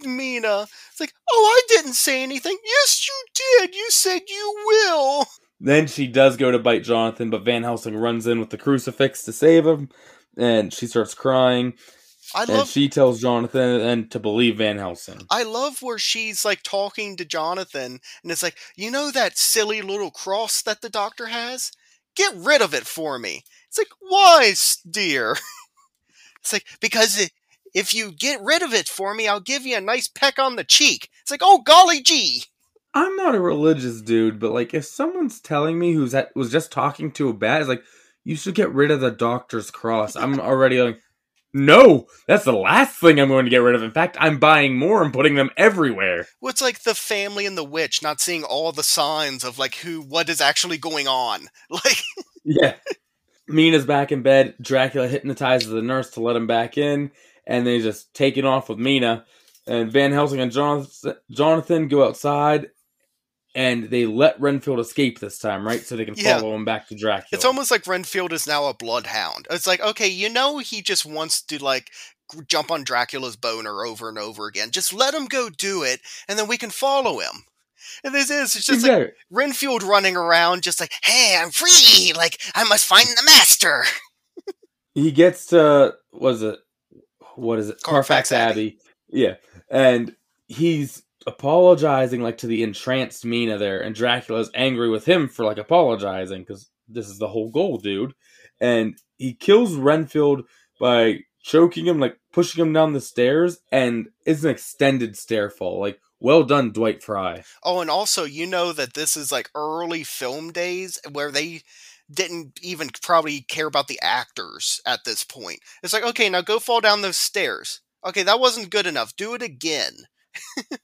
Mina? It's like, oh, I didn't say anything. Yes, you did. You said you will. Then she does go to bite Jonathan, but Van Helsing runs in with the crucifix to save him, and she starts crying. I love, And she tells Jonathan and to believe Van Helsing. I love where she's like talking to Jonathan, and it's like, you know that silly little cross that the doctor has? Get rid of it for me. It's like, why, s- dear? it's like, because i if you get rid of it for me, I'll give you a nice peck on the cheek. It's like, oh, golly gee. I'm not a religious dude, but like if someone's telling me who's at, was just talking to a bat, is like you should get rid of the doctor's cross. I'm already like, no, that's the last thing I'm going to get rid of. In fact, I'm buying more and putting them everywhere. Well, it's like the family and the witch not seeing all the signs of like who, what is actually going on. Like, Yeah. Mina's back in bed. Dracula hypnotizes the nurse to let him back in, and they just take it off with Mina. And Van Helsing and Jonathan, Jonathan go outside, and they let Renfield escape this time, right? So they can Yeah. follow him back to Dracula. It's almost like Renfield is now a bloodhound. It's like, okay, you know, he just wants to like jump on Dracula's boner over and over again. Just let him go do it, and then we can follow him. And this is it's just like Renfield running around, just like, hey, I'm free. Like I must find the master. he gets to was it what is it? Carfax Abbey. yeah. And he's apologizing like to the entranced mina there and dracula's angry with him for like apologizing because this is the whole goal dude. And he kills renfield by choking him like pushing him down the stairs and it's an extended stair fall. Like well done dwight frye. Oh, and also, you know that this is like early film days where they didn't even probably care about the actors at this point. It's like, okay, now go fall down those stairs. Okay, that wasn't good enough. Do it again.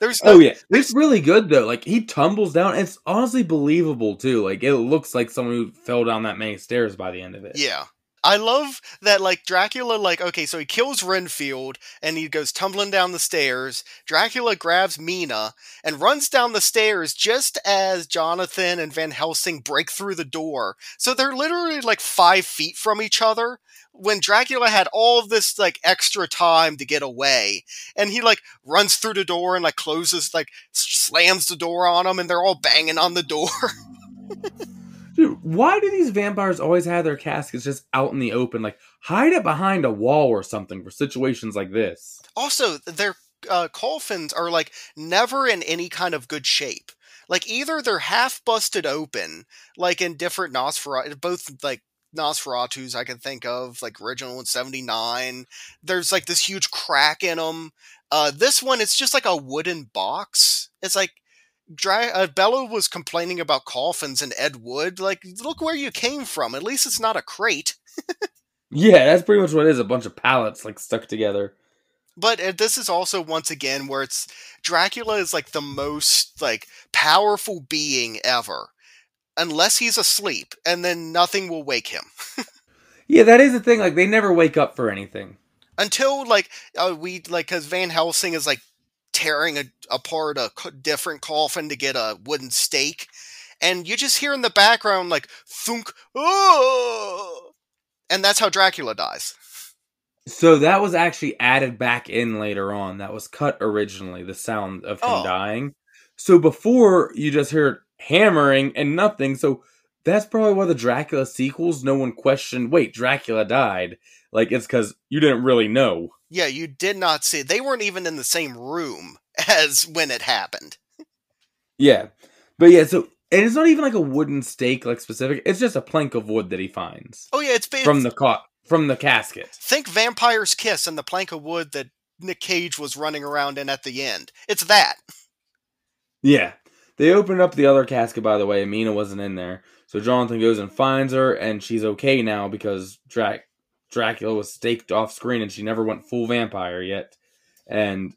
There's oh, no, Oh yeah, it's really good though. Like he tumbles down. It's honestly believable too. Like it looks like someone who fell down that many stairs by the end of it. Yeah. I love that like Dracula like okay so he kills Renfield and he goes tumbling down the stairs. Dracula grabs Mina and runs down the stairs just as Jonathan and Van Helsing break through the door. So they're literally like 5 feet from each other when Dracula had all of this like extra time to get away and he like runs through the door and like closes like slams the door on them and they're all banging on the door. Dude, why do these vampires always have their caskets just out in the open? Like hide it behind a wall or something for situations like this. also their uh, coffins are like never in any kind of good shape like either they're half busted open like in different nosferatu both like nosferatus i can think of like original in 79 there's like this huge crack in them uh this one it's just like a wooden box it's like Dra- uh, Bela was complaining about coffins and Ed Wood. Like, look where you came from. At least it's not a crate. Yeah, that's pretty much what it is. A bunch of pallets like stuck together. But uh, this is also once again where it's Dracula is like the most like powerful being ever, unless he's asleep, and then nothing will wake him Yeah, that is the thing. Like they never wake up for anything. until like uh, we like because Van Helsing is like tearing a, apart a different coffin to get a wooden stake, and you just hear in the background like thunk, oh, and that's how Dracula dies. So that was actually added back in later on. That was cut originally, the sound of him Oh. dying. So before you just heard hammering and nothing. So that's probably why the Dracula sequels, no one questioned, wait, Dracula died. Like it's because you didn't really know. Yeah, you did not see. They weren't even in the same room as when it happened. Yeah. But yeah, so and it's not even like a wooden stake, like specific. It's just a plank of wood that he finds Oh yeah, it's, from the ca- from the casket. think Vampire's Kiss and the plank of wood that Nick Cage was running around in at the end. It's that. Yeah. They opened up the other casket, by the way. Mina wasn't in there. So Jonathan goes and finds her, and she's okay now because Drac- Dracula was staked off screen and she never went full vampire yet. And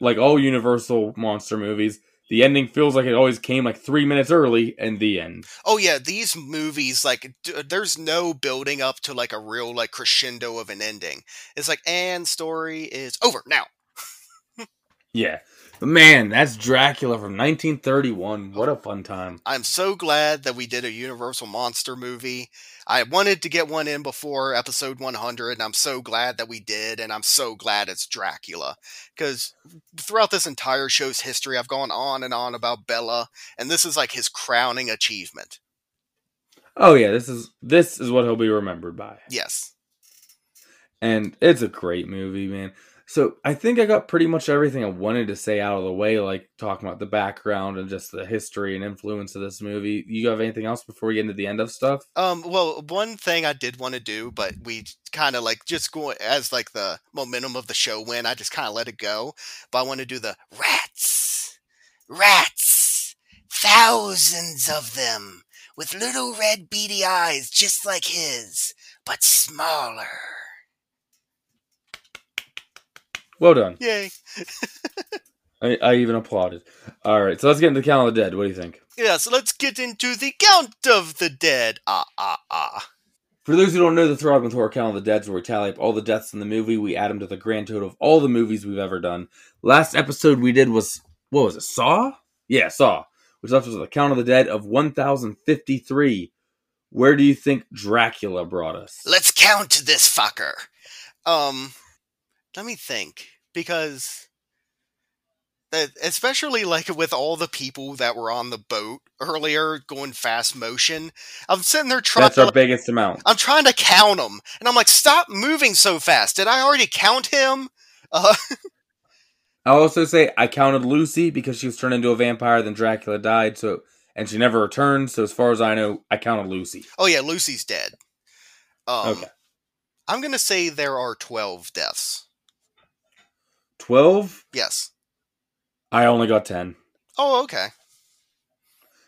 like all Universal monster movies, the ending feels like it always came like three minutes early and the end. Oh yeah, these movies like d- there's no building up to like a real like crescendo of an ending. It's like and story is over now. Yeah. But man, that's Dracula from 1931. What a fun time. I'm so glad that we did a Universal monster movie. I wanted to get one in before episode 100, and I'm so glad that we did, and I'm so glad it's Dracula. Because throughout this entire show's history, I've gone on and on about Bela, and this is like his crowning achievement. Oh yeah, this is this is what he'll be remembered by. Yes. and it's a great movie, man. So I think I got pretty much everything I wanted to say out of the way, like talking about the background and just the history and influence of this movie. You have anything else before we get into the end of stuff? Um, well, one thing I did want to do, but we kind of like just go as like the momentum of the show went, I just kind of let it go. But I want to do the rats, rats, thousands of them with little red beady eyes just like his, but smaller. Well done. Yay. I, I even applauded. All right, so let's get into the Count of the Dead. What do you think? Yeah, so let's get into the Count of the Dead. Ah, ah, ah. For those who don't know, the with Horror Count of the Dead is where we tally up all the deaths in the movie. We add them to the grand total of all the movies we've ever done. Last episode we did was what was it? Saw? Yeah, Saw, which left us with a Count of the Dead of one thousand fifty-three. Where do you think Dracula brought us? Let's count this fucker. Um, let me think because especially like with all the people that were on the boat earlier going fast motion, I'm sitting there trying. That's our to, biggest amount. I'm trying to count them, and I'm like, stop moving so fast. Did I already count him? Uh, I'll also say I counted Lucy because she was turned into a vampire, then Dracula died, so and she never returned. So as far as I know, I counted Lucy. oh yeah, Lucy's dead. Um, Okay. I'm gonna say there are twelve deaths. Twelve. Yes. I only got ten. Oh, okay.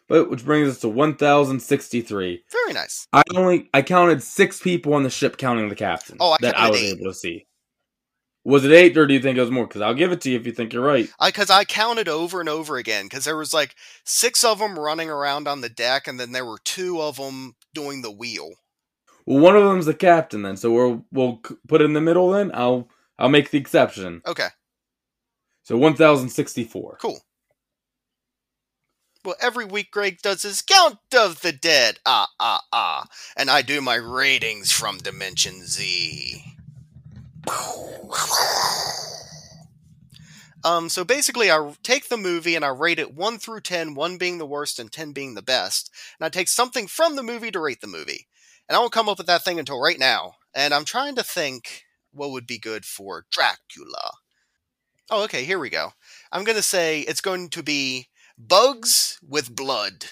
But which brings us to one thousand sixty-three. Very nice. I only I counted six people on the ship, counting the captain. Oh, I that I was eight. able to see. Was it eight, or do you think it was more? Because I'll give it to you if you think you're right. I because I counted over and over again because there was like six of them running around on the deck, and then there were two of them doing the wheel. Well, one of them's the captain, then, so we'll we'll put it in the middle. Then I'll I'll make the exception. Okay, So one thousand sixty-four. cool. Well, every week Greg does his count of the dead. Ah, ah, ah. And I do my ratings from Dimension Z. Um, so basically, I take the movie and I rate it 1 through 10, 1 being the worst and 10 being the best. And I take something from the movie to rate the movie. And I won't come up with that thing until right now. And I'm trying to think what would be good for Dracula. Oh, okay, here we go. I'm going to say it's going to be bugs with blood.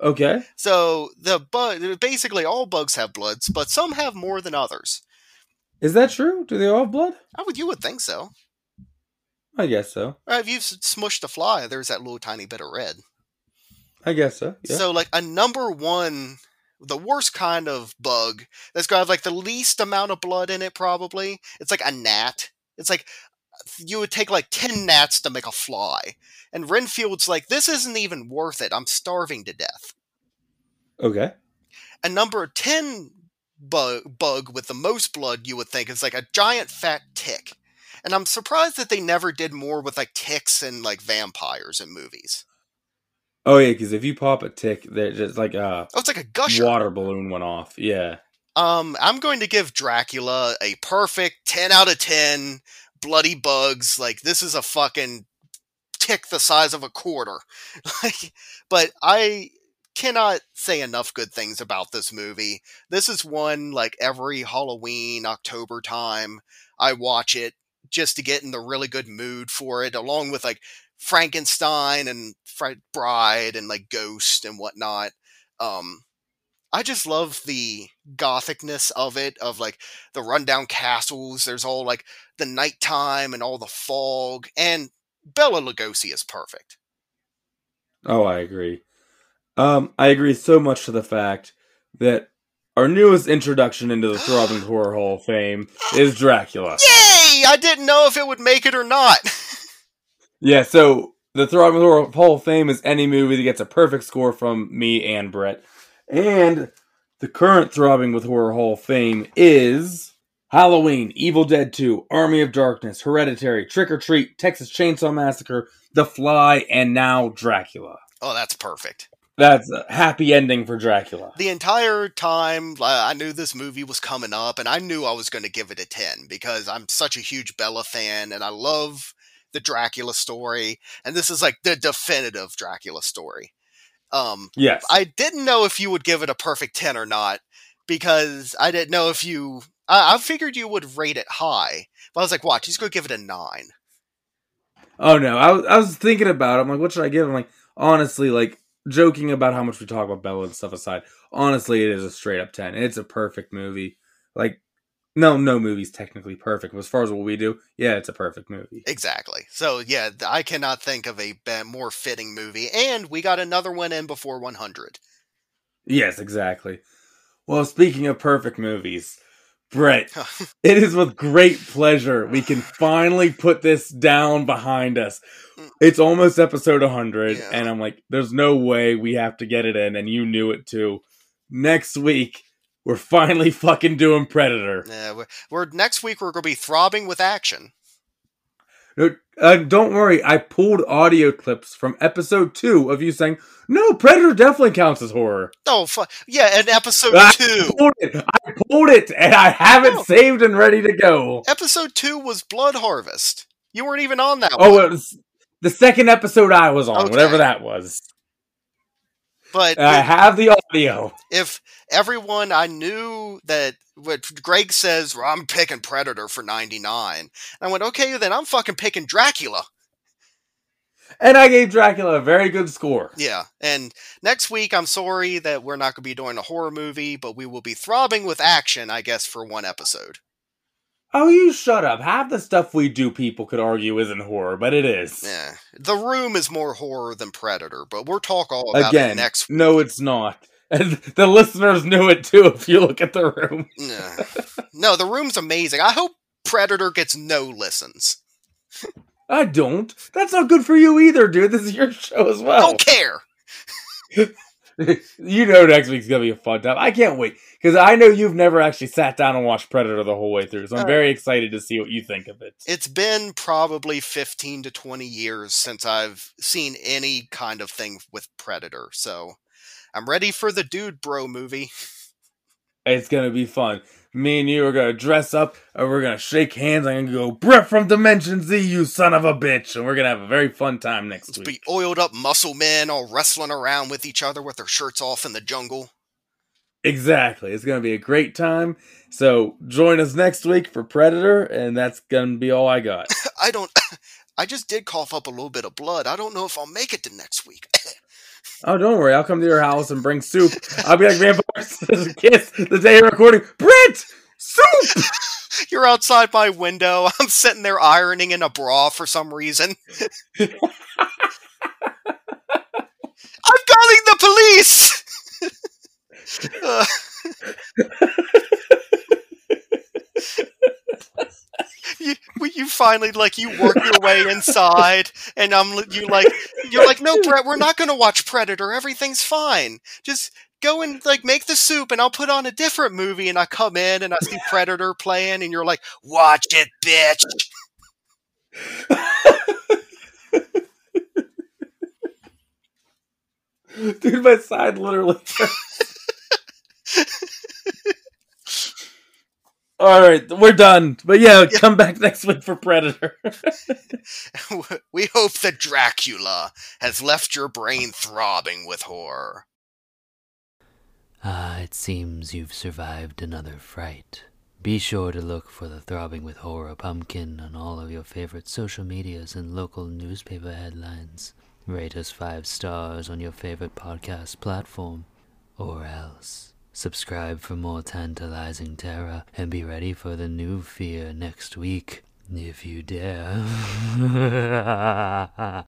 Okay. So the bug, basically all bugs have bloods, but some have more than others. Is that true? Do they all have blood? I would, you would think so. I guess so. Right, if you've smushed a fly, there's that little tiny bit of red. I guess so. Yeah. So, like a number one, the worst kind of bug that's got like the least amount of blood in it, probably. It's like a gnat. It's like you would take like 10 gnats to make a fly. And Renfield's like, this isn't even worth it. I'm starving to death. okay. A number 10 bug, bug with the most blood, you would think, is like a giant fat tick. And I'm surprised that they never did more with like ticks and like vampires in movies. Oh yeah, because if you pop a tick, there's just like a Oh, it's like a gusher. water balloon went off. Yeah. Um, I'm going to give Dracula a perfect 10 out of 10 bloody bugs. Like, this is a fucking tick the size of a quarter. like, but I cannot say enough good things about this movie. This is one, like, every Halloween, October time, I watch it just to get in the really good mood for it, along with, like, Frankenstein and Fright Bride and like Ghost and whatnot. Um, I just love the gothicness of it, of like the rundown castles. There's all like the nighttime and all the fog, and Bela Lugosi is perfect. Oh, I agree. Um, I agree so much to the fact that our newest introduction into the Throbbing Horror Hall of Fame is Dracula. Yay! I didn't know if it would make it or not. Yeah, so the Throbbing Horror Hall of Fame is any movie that gets a perfect score from me and Brett. And the current Throbbing with Horror Hall of Fame is Halloween, Evil Dead 2, Army of Darkness, Hereditary, Trick or Treat, Texas Chainsaw Massacre, The Fly, and now Dracula. oh, that's perfect. That's a happy ending for Dracula. The entire time, uh, I knew this movie was coming up, and I knew I was going to give it a 10 because I'm such a huge Bela fan, and I love the Dracula story, and this is like the definitive Dracula story. Um, Yes. I didn't know if you would give it a perfect 10 or not because I didn't know if you. I, I figured you would rate it high, but I was like, watch, he's going to give it a 9. Oh no, I was, I was thinking about it. I'm like, what should I give? I'm like, honestly, like joking about how much we talk about Bela and stuff aside, honestly, it is a straight up ten. It's a perfect movie. Like, no, no movie's technically perfect, but as far as what we do, yeah, it's a perfect movie. Exactly. So, yeah, I cannot think of a more fitting movie, and we got another one in before 100. Yes, exactly. Well, speaking of perfect movies, Brett, it is with great pleasure we can finally put this down behind us. Mm. It's almost episode 100, Yeah. and I'm like, there's no way we have to get it in, and you knew it too. Next week, we're finally fucking doing Predator. Yeah, we're, we're next week we're going to be throbbing with action. Uh, don't worry, I pulled audio clips from episode two of you saying, no, Predator definitely counts as horror. Oh, fu- yeah, and episode I two. pulled it, I pulled it, and I have it Oh. saved and ready to go. Episode two was Blood Harvest. You weren't even on that Oh, one. it was the second episode I was on, Okay. whatever that was. But I have the audio. if everyone I knew that what Greg says, well, I'm picking Predator for 99. I went, okay, then I'm fucking picking Dracula. And I gave Dracula a very good score. Yeah. And next week, I'm sorry that we're not going to be doing a horror movie, but we will be throbbing with action, I guess, for one episode. Oh, you shut up. Half the stuff we do, people could argue isn't horror, but it is. Yeah. The Room is more horror than Predator, but we'll talk all about Again, it next week. no, it's not. And the listeners knew it too if you look at the room. Nah. no, The Room's amazing. I hope Predator gets no listens. I don't. That's not good for you either, dude. This is your show as well. I Don't care. you know next week's gonna be a fun time. I can't wait because I know you've never actually sat down and watched Predator the whole way through. So I'm Uh, very excited to see what you think of it. It's been probably 15 to 20 years since I've seen any kind of thing with Predator, so I'm ready for the Dude Bro movie. It's gonna be fun. Me and you are gonna dress up and we're gonna shake hands. I'm gonna go, Brett from Dimension Z, you son of a bitch, and we're gonna have a very fun time next Let's week. be oiled up muscle men all wrestling around with each other with their shirts off in the jungle. Exactly. It's gonna be a great time. So join us next week for Predator, and that's gonna be all I got. I don't. I just did cough up a little bit of blood. I don't know if I'll make it to next week. Oh, don't worry. I'll come to your house and bring soup. I'll be like Vampire Scissors Kiss the day you're recording. Brett, soup. You're outside my window. I'm sitting there ironing in a bra for some reason. I'm calling the police. Uh, you, you finally like you work your way inside, and I'm you like you're like no Brett, we're not gonna watch Predator. Everything's fine. Just go and like make the soup, and I'll put on a different movie. And I come in and I see Predator playing, and you're like, watch it, bitch. Dude, my side literally. All right, we're done. But yeah, come back next week for Predator. we hope that Dracula has left your brain throbbing with horror. Ah, it seems you've survived another fright, Be sure to look for the Throbbing with Horror Pumpkin on all of your favorite social medias and local newspaper headlines. Rate us five stars on your favorite podcast platform, or else. Subscribe for more tantalizing terror and be ready for the new fear next week, if you dare.